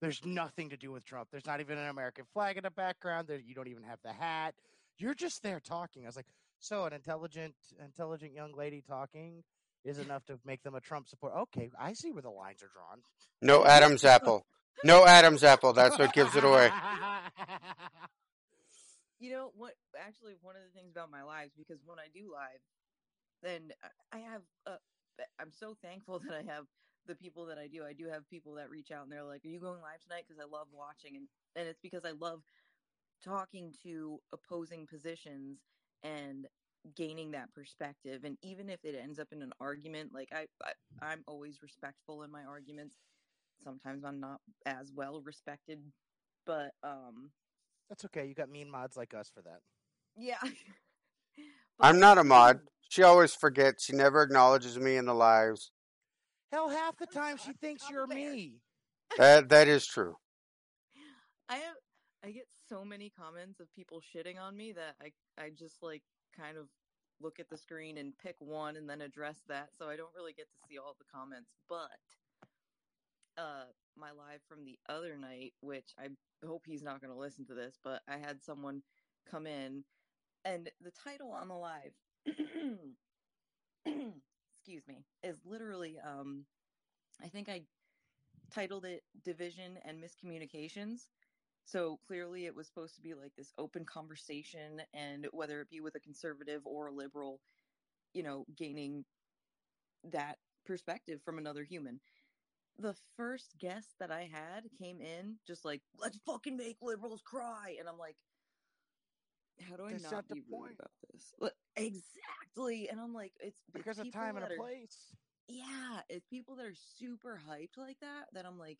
there's nothing to do with Trump. There's not even an American flag in the background. There, you don't even have the hat. You're just there talking. I was like, so an intelligent, intelligent young lady talking is enough to make them a Trump supporter. Okay, I see where the lines are drawn. No Adam's apple. No Adam's apple. That's what gives it away. (laughs) You know what? Actually, one of the things about my lives because when I do live, then I- I have. Uh, I'm so thankful (laughs) that I have the people that I do. I do have people that reach out and they're like, "Are you going live tonight?" Because I love watching, and and it's because I love talking to opposing positions and gaining that perspective. And even if it ends up in an argument, like I, I I'm always respectful in my arguments. Sometimes I'm not as well respected, but um, That's okay. You got mean mods like us for that. yeah. (laughs) I'm not a mod. She always forgets. She never acknowledges me in the lives. Hell, half the time she thinks you're me. That that is true. I have I get so many comments of people shitting on me that I I just like kind of look at the screen and pick one and then address that so I don't really get to see all the comments but uh my live from the other night which I hope he's not going to listen to this but I had someone come in and the title on the live (clears throat) excuse me is literally um I think I titled it Division and Miscommunications. So clearly it was supposed to be like this open conversation and whether it be with a conservative or a liberal, you know, gaining that perspective from another human. The first guest that I had came in just like, let's fucking make liberals cry. And I'm like, how do I That's not, be rude about this? Exactly. And I'm like, it's it's Because of time and a are- place. yeah, it's people that are super hyped like that that I'm like,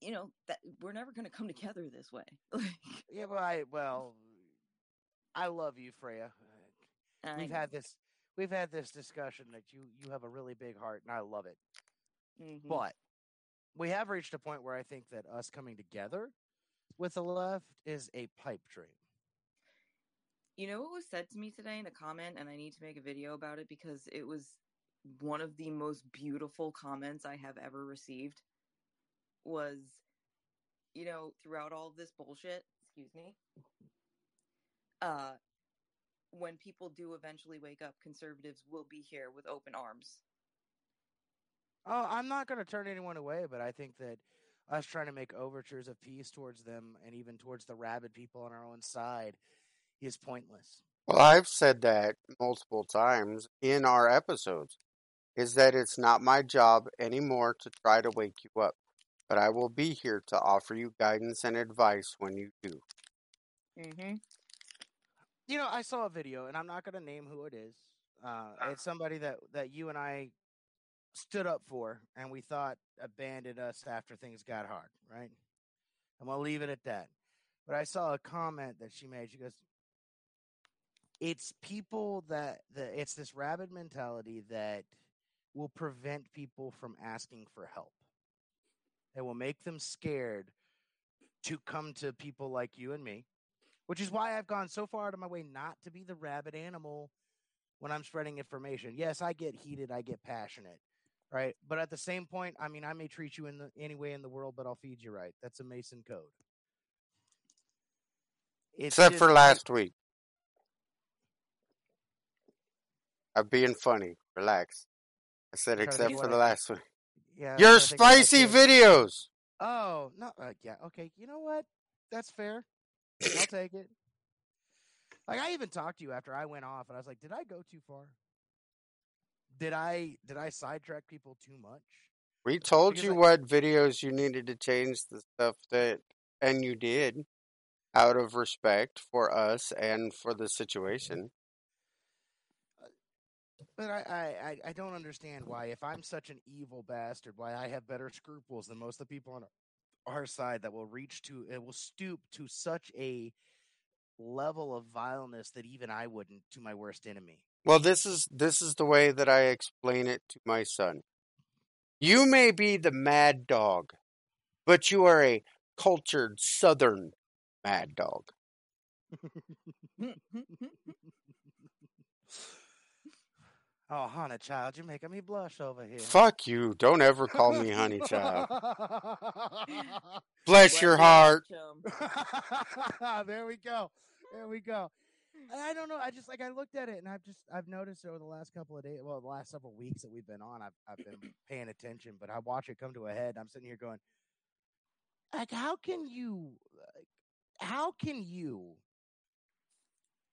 you know, that we're never gonna come together this way. (laughs) Yeah, but I well, I love you, Freya. I We've know. had this. We've had this discussion that you you have a really big heart, and I love it. Mhm. But we have reached a point where I think that us coming together with the left is a pipe dream. you know what was said to me today in a comment, and I need to make a video about it because it was one of the most beautiful comments I have ever received. Was, you know, throughout all of this bullshit, excuse me, uh, when people do eventually wake up, conservatives will be here with open arms. Oh, I'm not going to turn anyone away, but I think that us trying to make overtures of peace towards them and even towards the rabid people on our own side is pointless. Well, I've said that multiple times in our episodes. Is that it's not my job anymore to try to wake you up, but I will be here to offer you guidance and advice when you do. Mm-hmm. You know, I saw a video, and I'm not going to name who it is. Uh, it's somebody that that you and I stood up for, and we thought abandoned us after things got hard, right? I'm gonna leave it at that. But I saw a comment that she made. She goes, "It's people that the it's this rabid mentality that will prevent people from asking for help. It will make them scared to come to people like you and me." which is why I've gone so far out of my way not to be the rabid animal when I'm spreading information. Yes, I get heated, I get passionate, right? But at the same point, I mean, I may treat you in the any way in the world, but I'll feed you right. That's a Mason code. It's Except just for last week. I'm being funny. Relax. I said I'm trying to except for the last week. Yeah, Your trying to think of what I spicy videos. Oh no, uh, yeah, okay. You know what? That's fair. I'll (laughs) take it. Like I even talked to you after I went off, and I was like, "Did I go too far? Did I did I sidetrack people too much?" We told Because you I- what videos you needed to change the stuff that, and you did, out of respect for us and for the situation. But I, I, I- I don't understand why, if I'm such an evil bastard, why I have better scruples than most of the people on our side that will reach to, it will stoop to such a level of vileness that even I wouldn't to my worst enemy. Well, this is this is the way that I explain it to my son. You may be the mad dog, but you are a cultured southern mad dog. (laughs) Oh, honey child, you're making me blush over here. Fuck you. Don't ever (laughs) call me honey child. Bless Bless your your heart. (laughs) there we go. There we go. And I don't know. I just like I looked at it and I've just I've noticed over the last couple of days, well, the last several weeks that we've been on, I've I've been (clears throat) paying attention, but I watch it come to a head. I'm sitting here going, like, how can you, like, how can you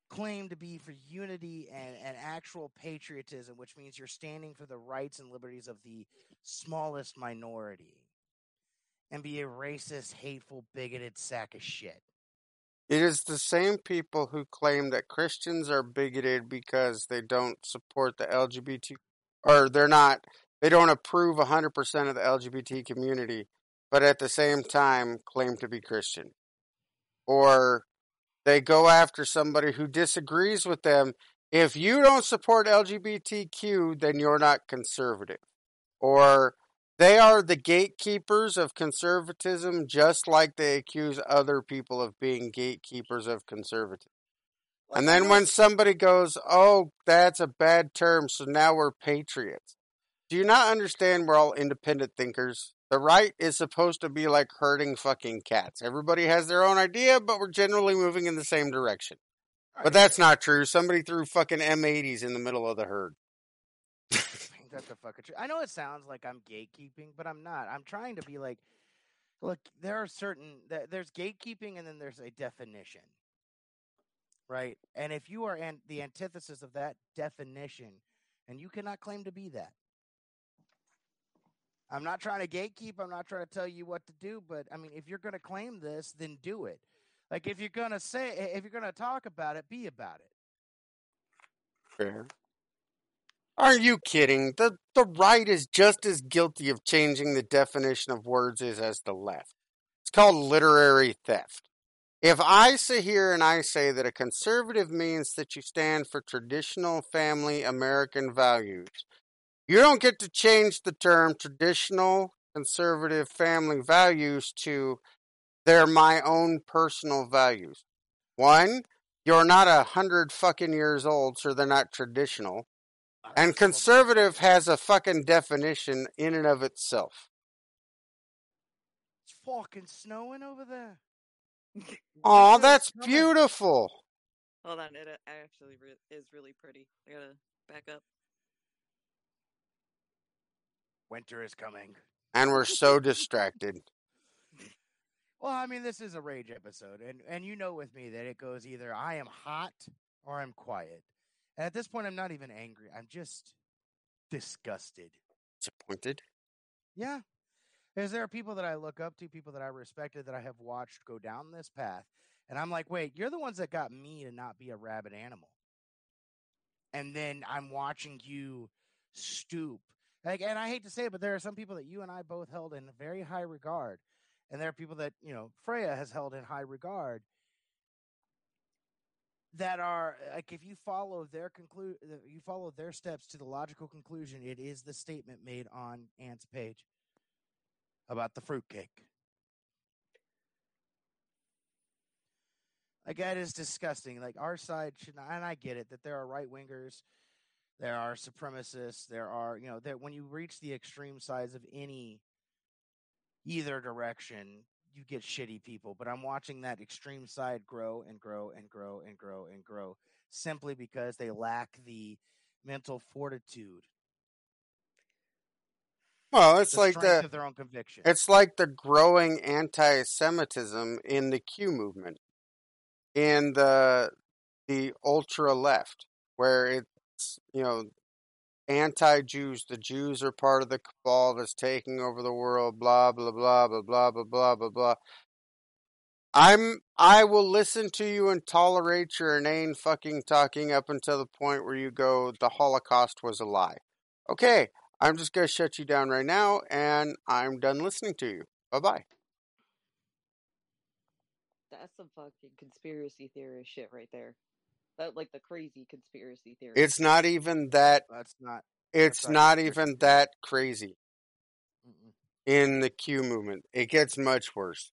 claim to be for unity and, and actual patriotism, which means you're standing for the rights and liberties of the smallest minority, and be a racist, hateful, bigoted sack of shit? It is the same people who claim that Christians are bigoted because they don't support the LGBT or they're not they don't approve 100% of the LGBT community, but at the same time claim to be Christian. Or they go after somebody who disagrees with them. If you don't support LGBTQ, then you're not conservative. Or they are the gatekeepers of conservatism, just like they accuse other people of being gatekeepers of conservatism. And then when somebody goes, oh, that's a bad term, so now we're patriots. Do you not understand we're all independent thinkers? The right is supposed to be like herding fucking cats. Everybody has their own idea, but we're generally moving in the same direction. But that's not true. Somebody threw fucking M80s in the middle of the herd. Ain't that the fucking truth? I know it sounds like I'm gatekeeping, but I'm not. I'm trying to be like, look, there are certain th- there's gatekeeping, and then there's a definition, right? And if you are an, the antithesis of that definition, and you cannot claim to be that. I'm not trying to gatekeep. I'm not trying to tell you what to do, but I mean, if you're going to claim this, then do it. Like if you're going to say, if you're going to talk about it, be about it. Fair. Are you kidding? The the right is just as guilty of changing the definition of words as, as the left. It's called literary theft. If I sit here and I say that a conservative means that you stand for traditional family American values, you don't get to change the term traditional conservative family values to they're my own personal values. One, you're not a hundred fucking years old, so they're not traditional. And conservative has a fucking definition in and of itself. It's fucking snowing over there. (laughs) Aw, that's beautiful. Hold on, it uh, actually is really pretty. I gotta back up. Winter is coming. And we're so distracted. (laughs) Well, I mean, this is a rage episode, and and you know with me that it goes either I am hot or I'm quiet. And at this point, I'm not even angry. I'm just disgusted. Disappointed. Yeah, because there are people that I look up to, people that I respected, that I have watched go down this path, and I'm like, wait, you're the ones that got me to not be a rabid animal, and then I'm watching you stoop. Like, and I hate to say it, but there are some people that you and I both held in very high regard, and there are people that you know Freya has held in high regard that are like if you follow their conclude you follow their steps to the logical conclusion it is the statement made on ant's page about the fruitcake. Like that is disgusting. Like our side should not and i get it that there are right wingers there are supremacists there are you know that when you reach the extreme sides of any either direction you get shitty people but i'm watching that extreme side grow and grow and grow and grow and grow simply because they lack the mental fortitude Well, it's the like the of their own conviction. it's like the growing anti-Semitism in the Q movement, in the the ultra left, where it's you know anti-Jews. The Jews are part of the cabal that's taking over the world. Blah blah blah blah blah blah blah blah blah. I'm I will listen to you and tolerate your inane fucking talking up until the point where you go the Holocaust was a lie. Okay, I'm just gonna shut you down right now and I'm done listening to you. Bye bye. That's some fucking conspiracy theorist shit right there. That like the crazy conspiracy theory. It's not even that That's not. it's That's not not even that crazy Mm-mm. in the Q movement. It gets much worse.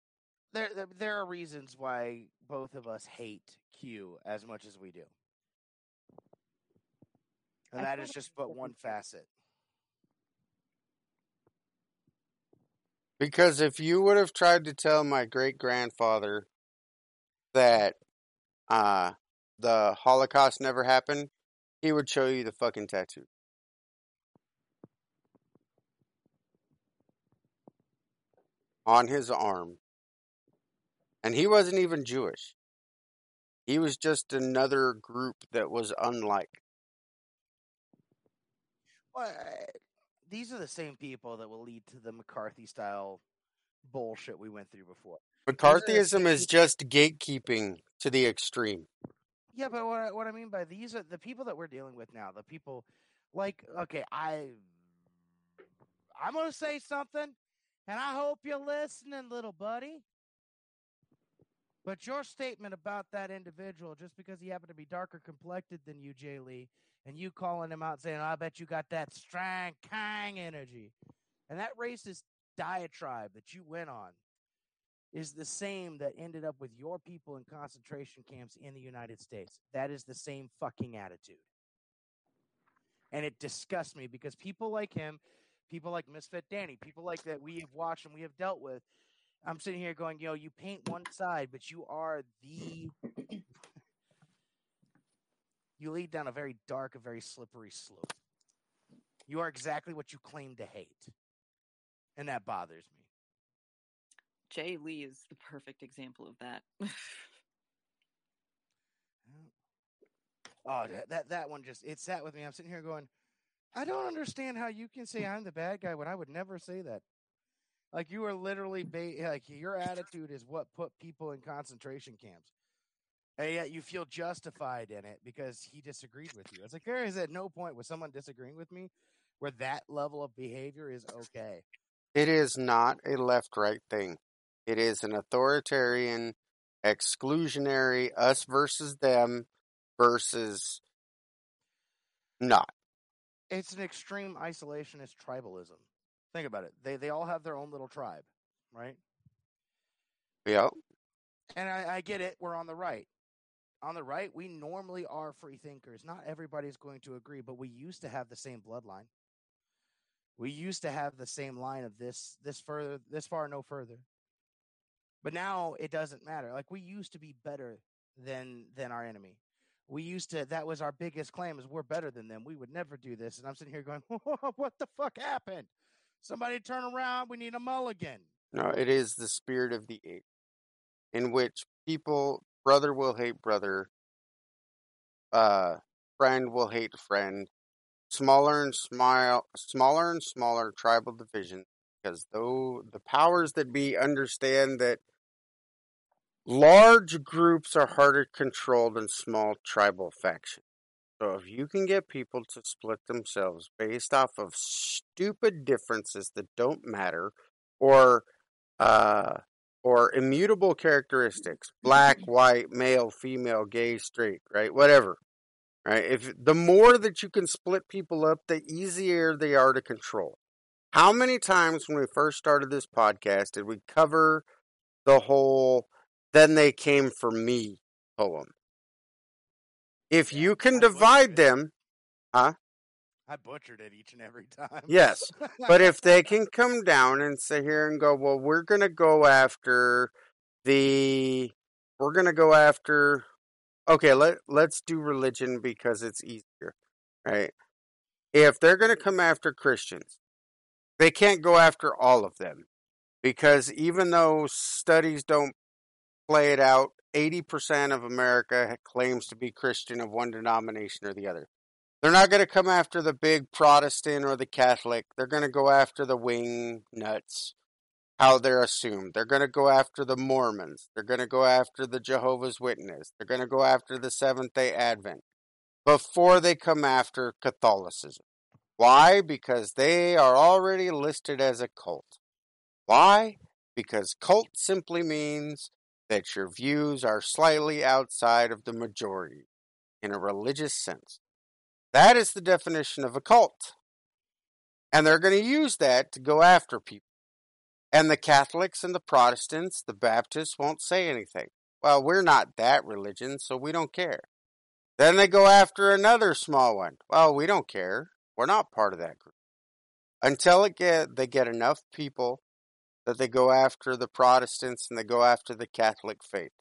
There, there, there are reasons why both of us hate Q as much as we do, and that is just but one facet. Because if you would have tried to tell my great grandfather that uh the Holocaust never happened, he would show you the fucking tattoo. On his arm. And he wasn't even Jewish. He was just another group that was unlike. Well, these are the same people that will lead to the McCarthy style bullshit we went through before. McCarthyism is just gatekeeping to the extreme. Yeah, but what I, what I mean by these are the people that we're dealing with now. The people, like, okay, I, I'm gonna say something, and I hope you're listening, little buddy. But your statement about that individual, just because he happened to be darker complected than you, Jay Lee, and you calling him out saying, "I bet you got that strong Kang energy," and that racist diatribe that you went on is the same that ended up with your people in concentration camps in the United States. That is the same fucking attitude. And it disgusts me because people like him, people like Misfit Danny, people like that we have watched and we have dealt with, I'm sitting here going, yo, you paint one side, but you are the. (clears throat) you lead down a very dark, a very slippery slope. You are exactly what you claim to hate. And that bothers me. Jay Lee is the perfect example of that. (laughs) Oh, that, that that one just it sat with me. I'm sitting here going, I don't understand how you can say I'm the bad guy when I would never say that. Like you are literally ba- like your attitude is what put people in concentration camps, and yet you feel justified in it because he disagreed with you. It's like there is at no point with someone disagreeing with me where that level of behavior is okay. It is not a left right thing. It is an authoritarian, exclusionary, us versus them versus not. It's an extreme isolationist tribalism. Think about it. They they all have their own little tribe, right? Yeah. And I, I get it. We're on the right. On the right, we normally are free thinkers. Not everybody's going to agree, but we used to have the same bloodline. We used to have the same line of this, this further, this far, no further. But now it doesn't matter. Like we used to be better than than our enemy. We used to. That was our biggest claim: is we're better than them. We would never do this. And I'm sitting here going, (laughs) "What the fuck happened? Somebody turn around. We need a mulligan." No, it is the spirit of the age in which people, brother will hate brother, uh, friend will hate friend, smaller and smile, smaller and smaller tribal division, because though the powers that be understand that large groups are harder controlled than small tribal factions. So if you can get people to split themselves based off of stupid differences that don't matter, or uh, or immutable characteristics, black, white, male, female, gay, straight, right, whatever, right. If the more that you can split people up, the easier they are to control. How many times when we first started this podcast did we cover the whole "then they came for me" poem? If you can I divide them, huh? I butchered it each and every time. Yes, (laughs) but if they can come down and sit here and go, well, we're going to go after the, we're going to go after, okay, let, let's do religion because it's easier, right? If they're going to come after Christians, they can't go after all of them because even though studies don't play it out, 80% of America claims to be Christian of one denomination or the other. They're not going to come after the big Protestant or the Catholic. They're going to go after the wing nuts. how they're assumed. They're going to go after the Mormons. They're going to go after the Jehovah's Witness. They're going to go after the Seventh day Advent before they come after Catholicism. Why? Because they are already listed as a cult. Why? Because cult simply means that your views are slightly outside of the majority in a religious sense. That is the definition of a cult. And they're going to use that to go after people. And the Catholics and the Protestants, the Baptists won't say anything. Well, we're not that religion, so we don't care. Then they go after another small one. Well, we don't care. We're not part of that group. Until it get they get enough people that they go after the Protestants and they go after the Catholic faith.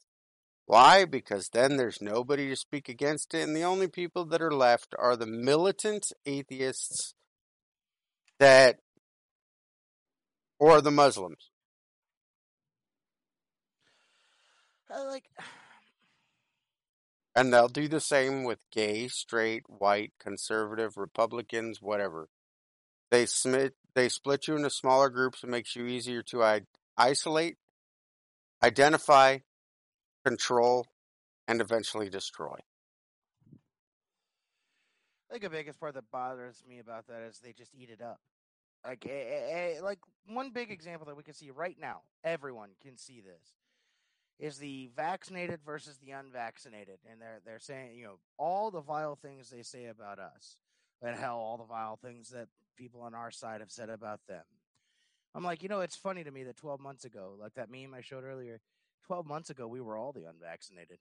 Why? Because then there's nobody to speak against it, and the only people that are left are the militant atheists that or the Muslims. Uh, like, (sighs) And they'll do the same with gay, straight, white, conservative, Republicans, whatever. They split they split you into smaller groups and makes you easier to I- isolate, identify, control, and eventually destroy. I think the biggest part that bothers me about that is they just eat it up. Like, eh, eh, eh, like one big example that we can see right now, everyone can see this, is the vaccinated versus the unvaccinated, and they're they're saying, you know, all the vile things they say about us, and hell, all the vile things that people on our side have said about them. I'm like, you know, it's funny to me that 12 months ago, like that meme I showed earlier, 12 months ago, we were all the unvaccinated.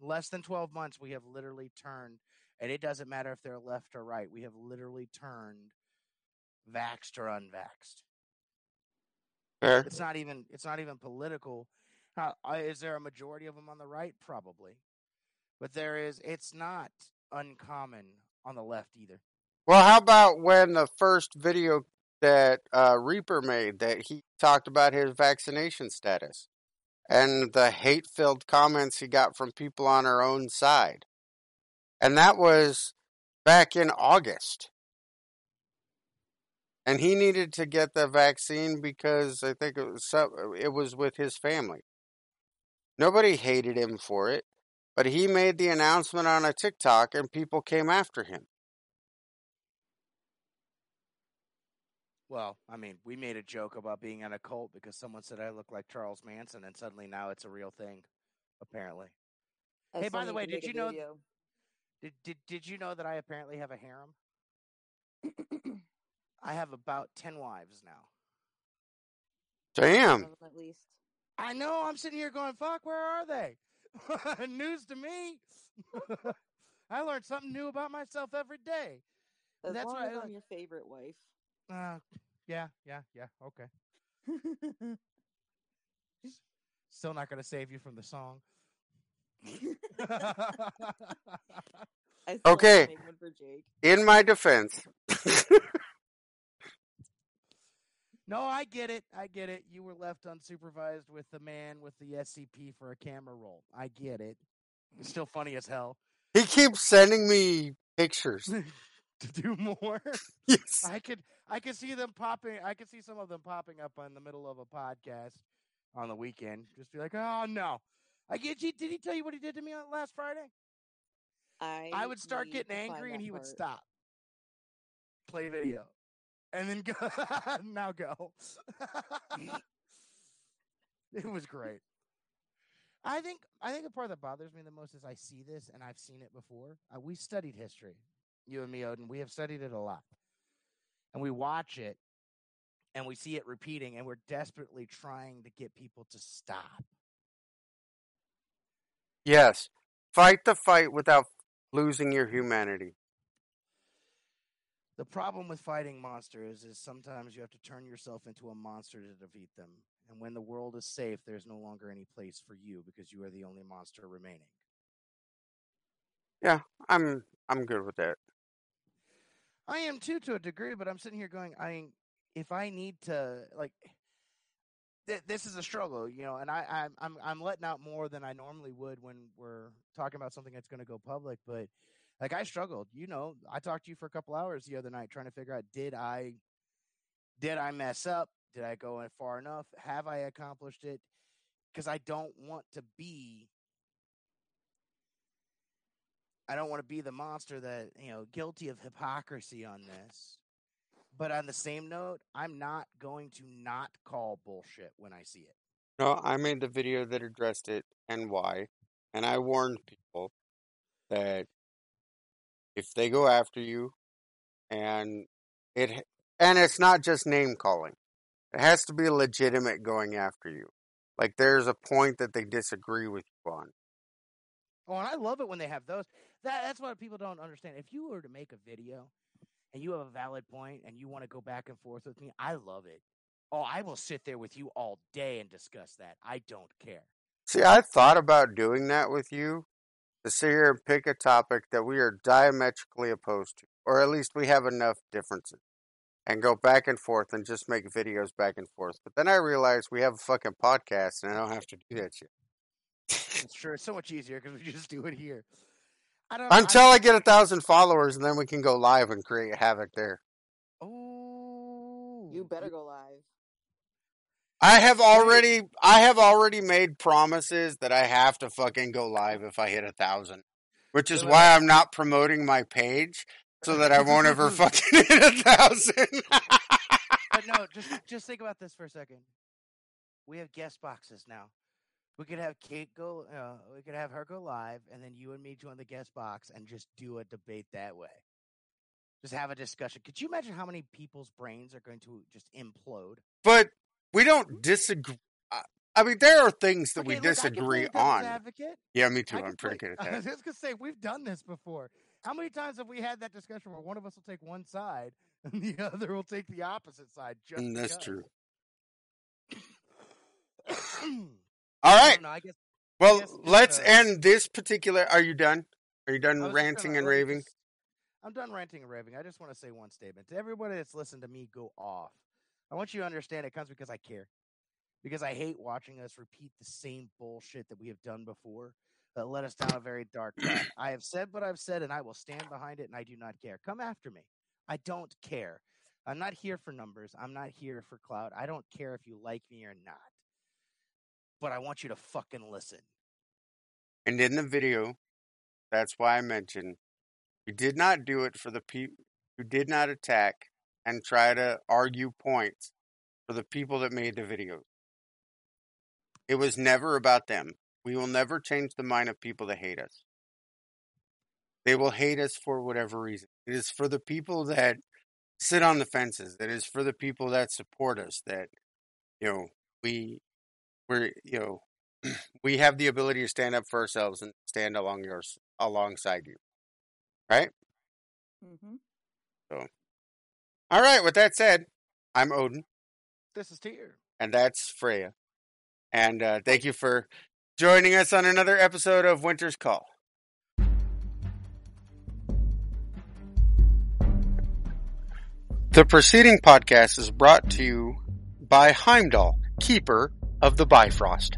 Less than 12 months, we have literally turned, and it doesn't matter if they're left or right, we have literally turned vaxxed or unvaxxed. Fair. It's not even it's not even political. Is there a majority of them on the right? Probably, but there is. It's not uncommon on the left either. Well, how about when the first video that uh, Reaper made that he talked about his vaccination status and the hate filled comments he got from people on our own side? And that was back in August. And he needed to get the vaccine because I think it was it was with his family. Nobody hated him for it, but he made the announcement on a TikTok and people came after him. Well, I mean, we made a joke about being in a cult because someone said I look like Charles Manson, and suddenly now it's a real thing, apparently. I Hey, by the way, did you know- video. Did did did you know that I apparently have a harem? (clears throat) I have about ten wives now. Damn. One of them At least. I know. I'm sitting here going, "Fuck, where are they?" (laughs) News to me. (laughs) I learned something new about myself every day. As That's long why I as like- I'm your favorite wife. Uh, yeah, yeah, yeah. Okay. (laughs) Still not gonna save you from the song. Okay. have to make one for Jake. In my defense, no, I get it. I get it. You were left unsupervised with the man with the SCP for a camera roll. I get it. It's still funny as hell he keeps sending me pictures. (laughs) to do more. (laughs) Yes. I could I could see them popping I could see some of them popping up in the middle of a podcast on the weekend. Just be like, oh no. I get you did he tell you what he did to me last Friday? I I would start getting angry and that he would stop. Play video. And then go (laughs) now go. (laughs) it was great. I think I think the part that bothers me the most is I see this and I've seen it before. Uh, we studied history, you and me, Odin. We have studied it a lot, and we watch it, and we see it repeating, and we're desperately trying to get people to stop. Yes. Fight the fight without losing your humanity. The problem with fighting monsters is sometimes you have to turn yourself into a monster to defeat them. And when the world is safe, there's no longer any place for you because you are the only monster remaining. Yeah, I'm I'm good with that. I am too, to a degree, but I'm sitting here going, I if I need to like, th- this is a struggle, you know, and I I'm I'm I'm letting out more than I normally would when we're talking about something that's going to go public, but like I struggled, you know, I talked to you for a couple hours the other night trying to figure out did I did I mess up? Did I go far enough? Have I accomplished it? Because I don't want to be. I don't want to be the monster that you know guilty of hypocrisy on this. But on the same note, I'm not going to not call bullshit when I see it. No, I made the video that addressed it and why. And I warned people that if they go after you and it and it's not just name calling. It has to be legitimate going after you. Like there's a point that they disagree with you on. Oh, and I love it when they have those. That that's what people don't understand. If you were to make a video and you have a valid point and you want to go back and forth with me, I love it. Oh, I will sit there with you all day and discuss that. I don't care. See, I thought about doing that with you to sit here and pick a topic that we are diametrically opposed to, or at least we have enough differences, and go back and forth and just make videos back and forth. But then I realized we have a fucking podcast and I don't have to do that shit. It's sure it's so much easier because we just do it here. I don't Until I get a thousand followers, and then we can go live and create havoc there. Oh, You better go live. I have already, I have already made promises that I have to fucking go live if I hit a thousand, which is why I'm not promoting my page so that I won't ever (laughs) fucking (laughs) hit a thousand. But no, just just think about this for a second. We have guest boxes now. We could have Kate go. Uh, we could have her go live, and then you and me join the guest box and just do a debate that way. Just have a discussion. Could you imagine how many people's brains are going to just implode? but we don't disagree. I- I mean, there are things that we look, disagree on. Advocate. Yeah, me too. I I'm pretty play- good at (laughs) that. I was just gonna say we've done this before. How many times have we had that discussion where one of us will take one side (laughs) and the other will take the opposite side? Just Mm, That's true. (coughs) All right. know, I guess Well, guess let's uh, end this particular. Are you done? Are you done ranting gonna- and raving? just- I'm done ranting and raving. I just want to say one statement to everybody that's listened to me go off. I want you to understand it comes because I care. Because I hate watching us repeat the same bullshit that we have done before that led us down a very dark path. (clears throat) I have said what I've said and I will stand behind it and I do not care. Come after me. I don't care. I'm not here for numbers. I'm not here for clout. I don't care if you like me or not. But I want you to fucking listen. And in the video, that's why I mentioned we did not do it for the people who did not attack and try to argue points for the people that made the videos. It was never about them. We will never change the mind of people that hate us. They will hate us for whatever reason. It is for the people that sit on the fences. It is for the people that support us. That you know we we're you know (clears throat) we have the ability to stand up for ourselves and stand along yours alongside you. Right? hmm All right, with that said, I'm Odin This is Tyr. and that's Freya. And uh, thank you for joining us on another episode of Winter's Call. The preceding podcast is brought to you by Heimdall, keeper of the Bifrost.